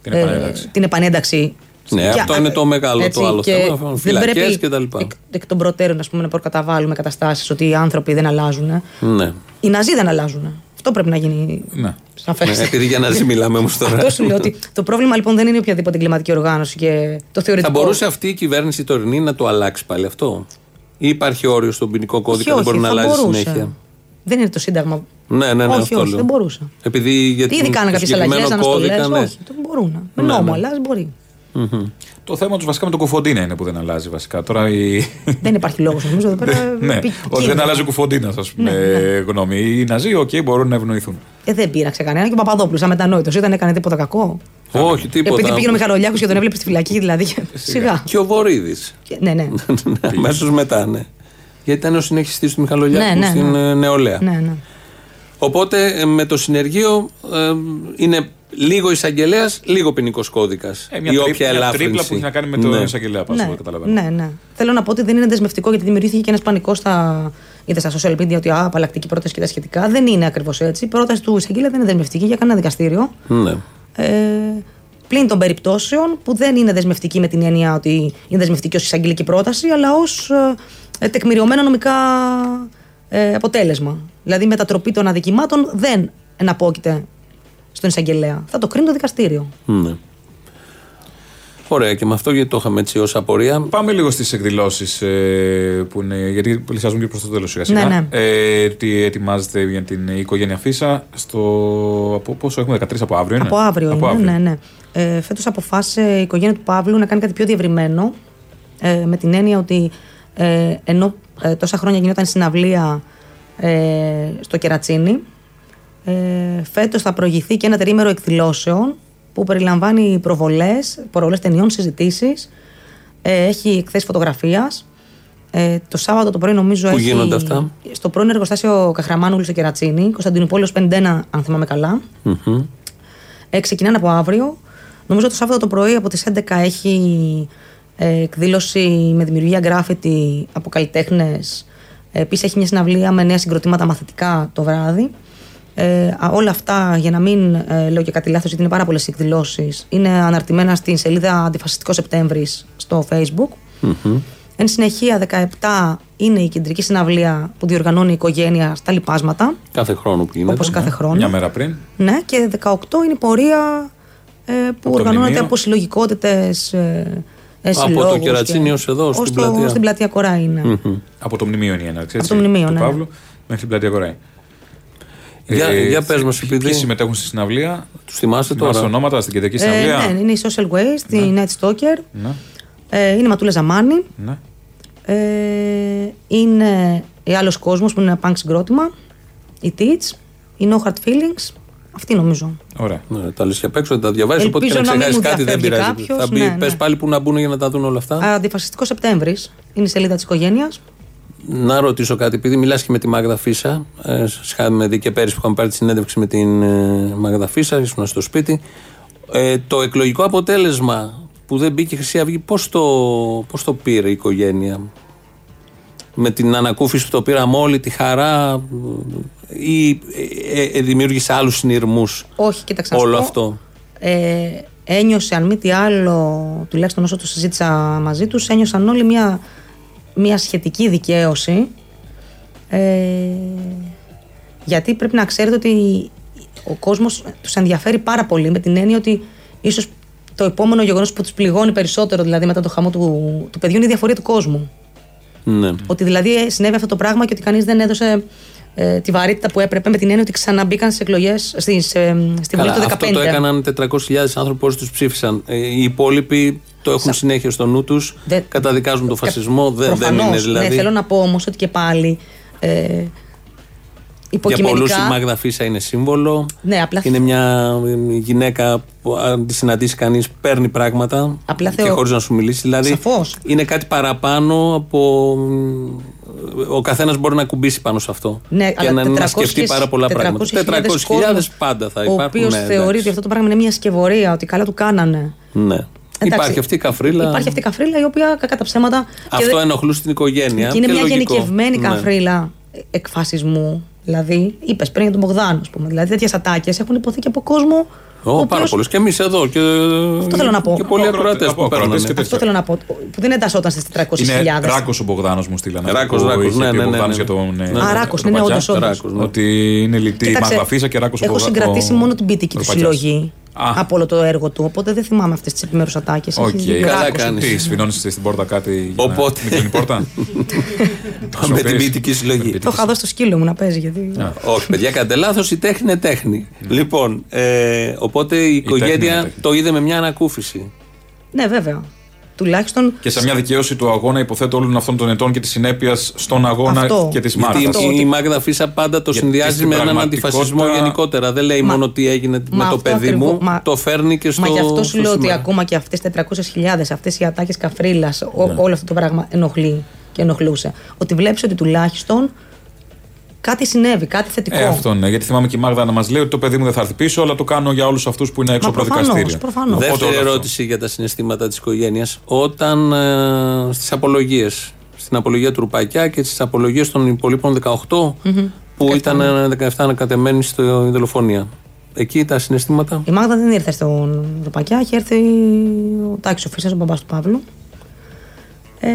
Την ε, επανένταξη. την επανένταξη. Ναι, Και, αυτό α, είναι το μεγάλο έτσι, το άλλο και θέμα. δεν Φυλακές πρέπει και τα λοιπά. Εκ, εκ των προτέρων ας πούμε, να προκαταβάλουμε καταστάσεις ότι οι άνθρωποι δεν αλλάζουν. Ναι. Οι Ναζί δεν αλλάζουν. Αυτό πρέπει να γίνει Ναι. σαφές. Ναι, επειδή για να ζει μιλάμε όμως τώρα. Αυτό σου λέω ότι το πρόβλημα λοιπόν δεν είναι οποιαδήποτε εγκληματική οργάνωση και το Θα θεωρητικό. μπορούσε αυτή η κυβέρνηση τωρινή να το αλλάξει πάλι αυτό; Ή υπάρχει όριο στον ποινικό κώδικα, όχι, δεν μπορεί να θα αλλάζει μπορούσε. συνέχεια; Δεν είναι το Σύνταγμα. Ναι, ναι, ναι, όχι, αυτό όχι, λέω. δεν μπορούσε. Επειδή για Ήδη την κάνανε κάποιε αλλαγές, συγκεκριμένο αναστολέ. κώδικα, ναι. Όχι, δεν μπορούν. Με Ναι, νόμο, ναι. αλλάζει μπορεί. Το θέμα τους βασικά με το κουφοντίνα είναι που δεν αλλάζει βασικά. Τώρα η... δεν υπάρχει λόγος νομίζω εδώ πέρα. ναι, πι- ότι δεν κίνδυνο. αλλάζει ο Κουφοντίνας, ας πούμε, Ναι, ναι. γνώμη. Οι Ναζί, οκ, μπορούν να ευνοηθούν. Ε, δεν πείραξε κανένα. Και ο Παπαδόπουλος, αμετανόητος, ήταν έκανε τίποτα κακό. Όχι, τίποτα. Επειδή πήγαινε ο Μιχαλολιάκος και τον έβλεπε στη φυλακή, δηλαδή. Σιγά. Και ο Βορύδης. Και- Ναι, ναι. Αμέσως μετά, ναι. Γιατί ήταν ο συνεχιστής του Μιχαλολιάκου Ναι, ναι, στην ναι. ε, νεολαία. ναι, ναι. Οπότε ε, με το συνεργείο ε, είναι λίγο εισαγγελέας, λίγο ποινικός κώδικας. Ε, μια, ή τρίπ- όποια μια ελάφρυνση. τρίπλα που έχει να κάνει με το Ναι. εισαγγελέα, πας Ναι, εγώ καταλαβαίνω. ναι, ναι. Θέλω να πω ότι δεν είναι δεσμευτικό γιατί δημιουργήθηκε και ένας πανικός στα, είτε στα social media ότι α, απαλλακτική πρόταση και τα σχετικά. Δεν είναι ακριβώς έτσι. Η πρόταση του εισαγγελέα δεν είναι δεσμευτική για κανένα δικαστήριο. Ναι. Ε, πλην των περιπτώσεων που δεν είναι δεσμευτική με την έννοια ότι είναι δεσμευτική ως εισαγγελική πρόταση, αλλά ως ε, τεκμηριωμένο νομικά ε, αποτέλεσμα. Δηλαδή η μετατροπή των αδικημάτων δεν εναπόκειται στον εισαγγελέα. Θα το κρίνει το δικαστήριο. ναι. Ωραία, και με αυτό γιατί το είχαμε έτσι ως απορία. Πάμε λίγο στις εκδηλώσεις ε, που είναι. Γιατί πλησιάζουν και προς το τέλος σιγά σιγά. Ναι, ναι. Ε, τι ετοιμάζεται για την οικογένεια Φίσα. Στο. Από πόσο έχουμε, 13 από αύριο είναι; Από αύριο από είναι, αύριο. ναι, ναι. Ε, Φέτος αποφάσισε η οικογένεια του Παύλου να κάνει κάτι πιο διευρυμένο. Ε, με την έννοια ότι ε, ενώ ε, τόσα χρόνια γινόταν συναυλία ε, στο Κερατσίνι, ε, φέτος θα προηγηθεί και ένα τερίμερο εκδηλώσεων που περιλαμβάνει προβολές, προβολές ταινιών, συζητήσεις, ε, έχει εκθέσεις φωτογραφίας. Ε, το Σάββατο το πρωί νομίζω Πού έχει... γίνονται αυτά; Στο πρώην εργοστάσιο Καχραμάνουλου στο Κερατσίνι, Κωνσταντινούπολεως 51 αν θυμάμαι καλά. Ε, ξεκινάνε από αύριο. Νομίζω το Σάββατο το πρωί από τις 11 έχει ε, εκδήλωση με δημιουργία γκράφιτι από καλλιτέχνες. Επίσης έχει μια συναυλία με νέα συγκροτήματα μαθητικά το βράδυ. Ε, α, όλα αυτά, για να μην ε, λέω και κάτι λάθος, γιατί είναι πάρα πολλές εκδηλώσεις, είναι αναρτημένα στην σελίδα Αντιφασιστικός Σεπτέμβρης στο Facebook. Εν συνεχεία, 17 είναι η κεντρική συναυλία που διοργανώνει η οικογένεια στα λοιπάσματα. Κάθε χρόνο που γίνεται. Όπως κάθε χρόνο. Μια μέρα πριν. Ναι, και 18 είναι η πορεία ε, που το οργανώνεται μνημείο. από συλλογικότητες. Ε, ε, Από το συλλόγους Κερατσίνι και- ως εδώ, στην ως το- πλατεία. Στην πλατεία Κοράη, ναι. Από το μνημείο είναι η έναρξη. Από έτσι, το μνημείο, του ναι. Παύλου μέχρι την πλατεία Κοράη. Για- για πες μας, επειδή- Ποιοι συμμετέχουν στη συναυλία, Τους θυμάστε θυμάσαι τώρα; ονόματα στην κεντρική Ε, συναυλία; ναι, είναι η Social Waste, η Night Stalker, Ναι, ε, είναι η Ματούλα Ζαμάνη, ναι. ε, είναι η Άλλος Κόσμος που είναι ένα punk συγκρότημα, η Teach, η No Hard Feelings, αυτή νομίζω. Ωραία. Ναι, τα λες και απ' έξω, δεν τα διαβάζεις. Οπότε και Ελπίζω να να μην ξεχάσει μου κάτι δεν διαφεύγει πειράζει. κάποιος, θα μπει, ναι, πες ναι. πάλι που να μπουν για να τα δουν όλα αυτά. Αντιφασιστικός Σεπτέμβρης είναι η σελίδα της οικογένειας. Να ρωτήσω κάτι, επειδή μιλάς και με τη Μάγδα Φίσα. Ε, σας είχαμε δει και πέρυσι που είχαμε πάρει τη συνέντευξη με την ε, Μάγδα Φίσα, ήσουν στο σπίτι. Ε, το εκλογικό αποτέλεσμα που δεν μπήκε η Χρυσή Αυγή, πώς το, πώς το πήρε η οικογένεια; Με την ανακούφιση που το πήραμε όλοι, τη χαρά ή ε, ε, δημιούργησε άλλους συνειρμούς Όχι, κοίταξε να σου όλο πω. αυτό; Ε, ένιωσε, αν μη τι άλλο, τουλάχιστον όσο το συζήτησα μαζί τους, ένιωσαν όλοι μια, μια σχετική δικαίωση. Ε, γιατί πρέπει να ξέρετε ότι ο κόσμος τους ενδιαφέρει πάρα πολύ με την έννοια ότι ίσως το επόμενο γεγονός που τους πληγώνει περισσότερο, δηλαδή μετά το χαμό του, του παιδιού, είναι η διαφορία του κόσμου. Ναι. Ότι δηλαδή ε, συνέβη αυτό το πράγμα και ότι κανείς δεν έδωσε ε, τη βαρύτητα που έπρεπε με την έννοια ότι ξαναμπήκαν στις εκλογές στη, σε, στη Βουλή Καλά, του 2015. αυτό το έκαναν 400.000 άνθρωποι όσοι τους ψήφισαν. Ε, οι υπόλοιποι το έχουν συνέχεια στο νου τους. Δεν- Καταδικάζουν τον φασισμό. Δεν, δεν Προφανώς, είναι δηλαδή. Ναι, θέλω να πω όμως ότι και πάλι. Ε, Για πολλούς υποκειμενικά. η Μάγδα Φίσα είναι σύμβολο. Ναι, απλά Είναι μια ε, γυναίκα που αν τη συναντήσει κανείς παίρνει πράγματα Απλά και θεω- χωρίς να σου μιλήσει. Δηλαδή Σαφώς. είναι κάτι παραπάνω από. Ο καθένας μπορεί να κουμπίσει πάνω σε αυτό. Ναι, και αλλά να, να 400.000 σκεφτεί πάρα πολλά πράγματα. 400.000 κόσμος, πάντα θα Ο υπάρχουν. οποίος ναι, θεωρεί εντάξει. ότι αυτό το πράγμα είναι μια σκευωρία, ότι καλά του κάνανε. Ναι. Εντάξει, Υπάρχει αυτή η καφρίλα. Υπάρχει αυτή η καφρίλα η οποία κακά τα ψέματα. και Αυτό δεν- ενοχλούσε την οικογένεια. Και είναι μια λογικό. γενικευμένη Ναι. καφρίλα εκφασισμού. Δηλαδή, είπες πριν για τον Μπογδάνο, ας πούμε. Δηλαδή, τέτοιες ατάκες έχουν υποθεί και από κόσμο. Ο Ω, πάρα οποίος- πολλούς. Και εμείς εδώ. Και, Αυτό θέλω να πω. Και πολλοί Από ακροατές ακροατές που και παίρνουν. τέτοια. Αυτό θέλω να πω. Που δεν εντασσόταν στις 400.000. Είναι Ράκος ο Μπογδάνος μου στείλανε. Ράκος, που Ράκος, είχε ναι, πει ο ναι, ναι, Μπογδάνος ναι. για τον, ε, Ναι. Α, τον Ράκος, Ρουπατζά. είναι όντως, όντως. Ράκος, ναι. Ότι είναι λυτή η Κοίταξε, Μάγδα Φίσα και Ράκος ο Έχω Μπογδα- συγκρατήσει ο- μόνο την ποιητική ο του Ρουπατζάς. συλλογή Α. από όλο το έργο του. Οπότε δεν θυμάμαι αυτές τις επιμέρους ατάκες. Οκ. Καλά κάνεις. Τι, σφινώνει στην πόρτα κάτι. για να Οπότε. μην κλείνει η πόρτα; Με την ποιητική συλλογή. Το είχα δώσει στο σκύλο μου να παίζει. Γιατί... Όχι, παιδιά, κάντε λάθος. Η τέχνη είναι τέχνη. Λοιπόν, ε, οπότε η τέχνη είναι οικογένεια τέχνη. το είδε με μια ανακούφιση. Ναι, βέβαια. Τουλάχιστον. Και σε μια δικαίωση του αγώνα, υποθέτω όλων αυτών των ετών και της συνέπειας στον αγώνα Αυτό. και της Γιατί Μάρτας. Αυτό η, ότι- η Μάγδα Φίσα πάντα το Γιατί συνδυάζει στην με έναν πραγματικότητα- αντιφασισμό γενικότερα. Δεν λέει Μα- μόνο τι έγινε Μα με το αυτό παιδί ακριβώς- μου, μα- το φέρνει και στο. Μα γι' αυτό σου στο λέω ότι σήμερα. ακόμα και αυτές τις 400.000, αυτές οι ατάκες καφρίλας, Ναι. όλο αυτό το πράγμα ενοχλεί και ενοχλούσε. Ότι βλέπεις ότι τουλάχιστον κάτι συνέβη, κάτι θετικό. Ε, αυτό ναι, γιατί θυμάμαι και η Μάγδα να μας λέει ότι το παιδί μου δεν θα έρθει πίσω, αλλά το κάνω για όλους αυτούς που είναι έξω Μα από τα προφανώς, δικαστήρια. προφανώς. Οπότε Δεύτερη όλο αυτό. ερώτηση για τα συναισθήματα της οικογένειας. Όταν ε, στις απολογίες, στην απολογία του Ρουπακιά και στις απολογίες των υπολείπων 18, που ήταν ε, 17 ανακατεμένοι στη δολοφονία. Εκεί τα συναισθήματα; Η Μάγδα δεν ήρθε στον Ρουπακιά, είχε έρθει ο Τάκη ο Φίσας, ο μπαμπάς του Παύλου. Ε,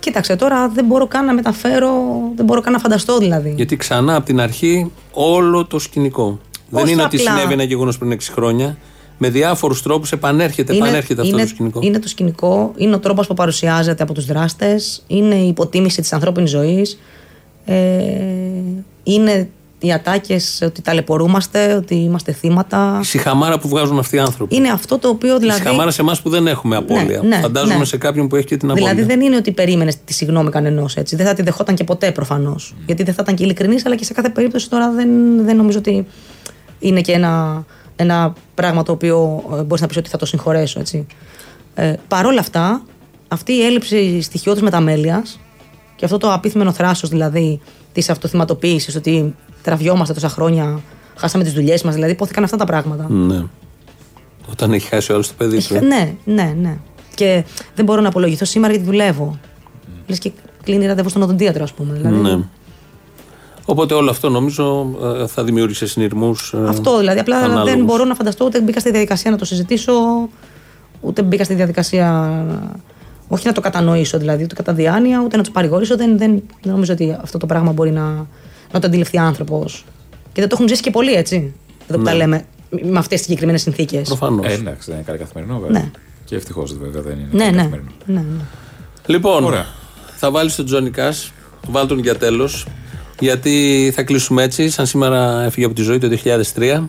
κοίταξε τώρα, δεν μπορώ καν να μεταφέρω, δεν μπορώ καν να φανταστώ δηλαδή. Γιατί ξανά από την αρχή όλο το σκηνικό. δεν Όχι είναι ότι απλά. συνέβη ένα γεγονός πριν 6 χρόνια. Με διάφορους τρόπους επανέρχεται, επανέρχεται αυτό είναι, το σκηνικό. είναι το σκηνικό, είναι ο τρόπος που παρουσιάζεται από τους δράστες, είναι η υποτίμηση της ανθρώπινης ζωής, ε, είναι οι ατάκες ότι ταλαιπωρούμαστε, ότι είμαστε θύματα. Η συχαμάρα που βγάζουν αυτοί οι άνθρωποι. Είναι αυτό το οποίο Η δηλαδή... συχαμάρα σε εμάς που δεν έχουμε απώλεια. ναι, Φαντάζομαι ναι. σε κάποιον που έχει και την απώλεια. Δηλαδή δεν είναι ότι περίμενες τη συγγνώμη κανενός έτσι. Δεν θα τη δεχόταν και ποτέ προφανώς. Γιατί δεν θα ήταν και ειλικρινής, αλλά και σε κάθε περίπτωση τώρα δεν, δεν νομίζω ότι είναι και ένα, ένα πράγμα το οποίο μπορείς να πεις ότι θα το συγχωρέσω. Έτσι. Ε, Παρ' όλα αυτά, αυτή η έλλειψη στοιχειώδη μεταμέλειας και αυτό το απίθυμενο θράσος δηλαδή της αυτοθυματοποίησης, ότι τραβιόμαστε τόσα χρόνια, χάσαμε τις δουλειές μας, δηλαδή υπόθηκαν αυτά τα πράγματα. Ναι. Όταν έχει χάσει όλο το παιδί του. Έχει- ναι, ναι, ναι. και δεν μπορώ να απολογηθώ σήμερα γιατί δουλεύω. Λες και κλείνει ραντεβού στον οδοντίατρο, ας πούμε. Δηλαδή. Ναι. Οπότε όλο αυτό νομίζω ε, θα δημιούργησε συνειρμούς. Αυτό δηλαδή. Απλά δεν μπορώ να φανταστώ ούτε μπήκα στη διαδικασία να το συζητήσω, ούτε μπήκα στη διαδικασία. Όχι να το κατανοήσω δηλαδή, ούτε κατά διάνοια, ούτε να τους παρηγορήσω. Δεν, δεν, δεν νομίζω ότι αυτό το πράγμα μπορεί να, να το αντιληφθεί άνθρωπος. Και δεν το έχουν ζήσει και πολλοί έτσι. Εδώ που τα Ναι. λέμε με αυτές τις συγκεκριμένες συνθήκες. Προφανώς. Ε, εντάξει, δεν είναι κάτι καθημερινό, βέβαια. Ναι. Και ευτυχώς βέβαια δεν είναι Ναι, κάτι ναι. καθημερινό. ναι, ναι. Λοιπόν, Ωραία. θα βάλεις τον Τζόνι Κάς, βάλ τον για τέλο. Γιατί θα κλείσουμε έτσι, σαν σήμερα έφυγε από τη ζωή το 2003.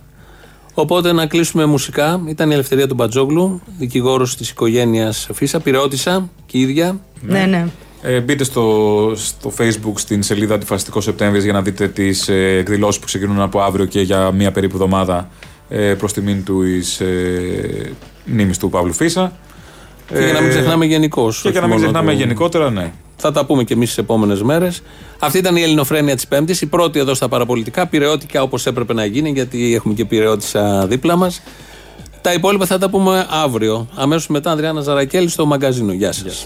Οπότε να κλείσουμε μουσικά. Ήταν η ελευθερία του Μπατζόγλου, δικηγόρος της οικογένειας Φίσα, πυρεώτησα και η ίδια. ναι, ναι. Ε, μπείτε στο, στο facebook στην σελίδα Αντιφασιστικός Σεπτέμβρης για να δείτε τις ε, εκδηλώσεις που ξεκινούν από αύριο και για μία περίπου εβδομάδα ε, προς τιμήν τους εις, ε, μνήμης του Παύλου Φίσα. Και για να μην Ε, ξεχνάμε γενικώς. Και για να μην ξεχνάμε γενικότερα, ναι. Θα τα πούμε και εμείς τι επόμενες μέρες. Αυτή ήταν η Ελληνοφρένεια της Πέμπτης, η πρώτη εδώ στα παραπολιτικά. Πυρεώτικα όπως έπρεπε να γίνει, γιατί έχουμε και πυρεώτησα δίπλα μας. Τα υπόλοιπα θα τα πούμε αύριο. Αμέσως μετά, Ανδριάννα Ζαρακέλη στο μαγκαζίνο. Γεια σας.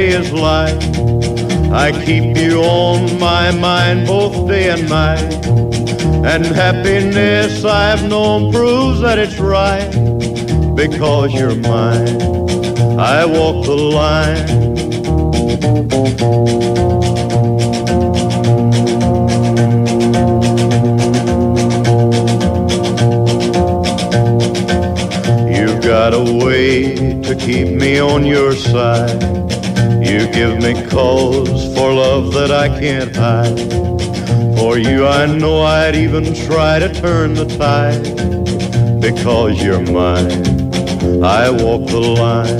is light, I keep you on my mind both day and night. And happiness I've known proves that it's right because you're mine. I walk the line. You've got a way to keep me on your side. Give me cause for love that I can't hide. For you, I know I'd even try to turn the tide. Because you're mine, I walk the line.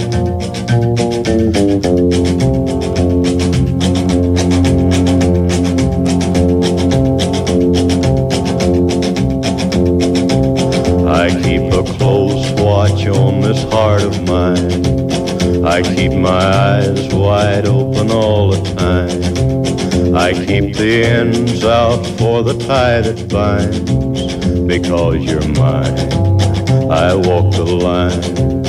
I keep a close watch on this heart of mine. I keep my eyes wide open all the time. I keep the ends out for the tie that binds. Because you're mine, I walk the line.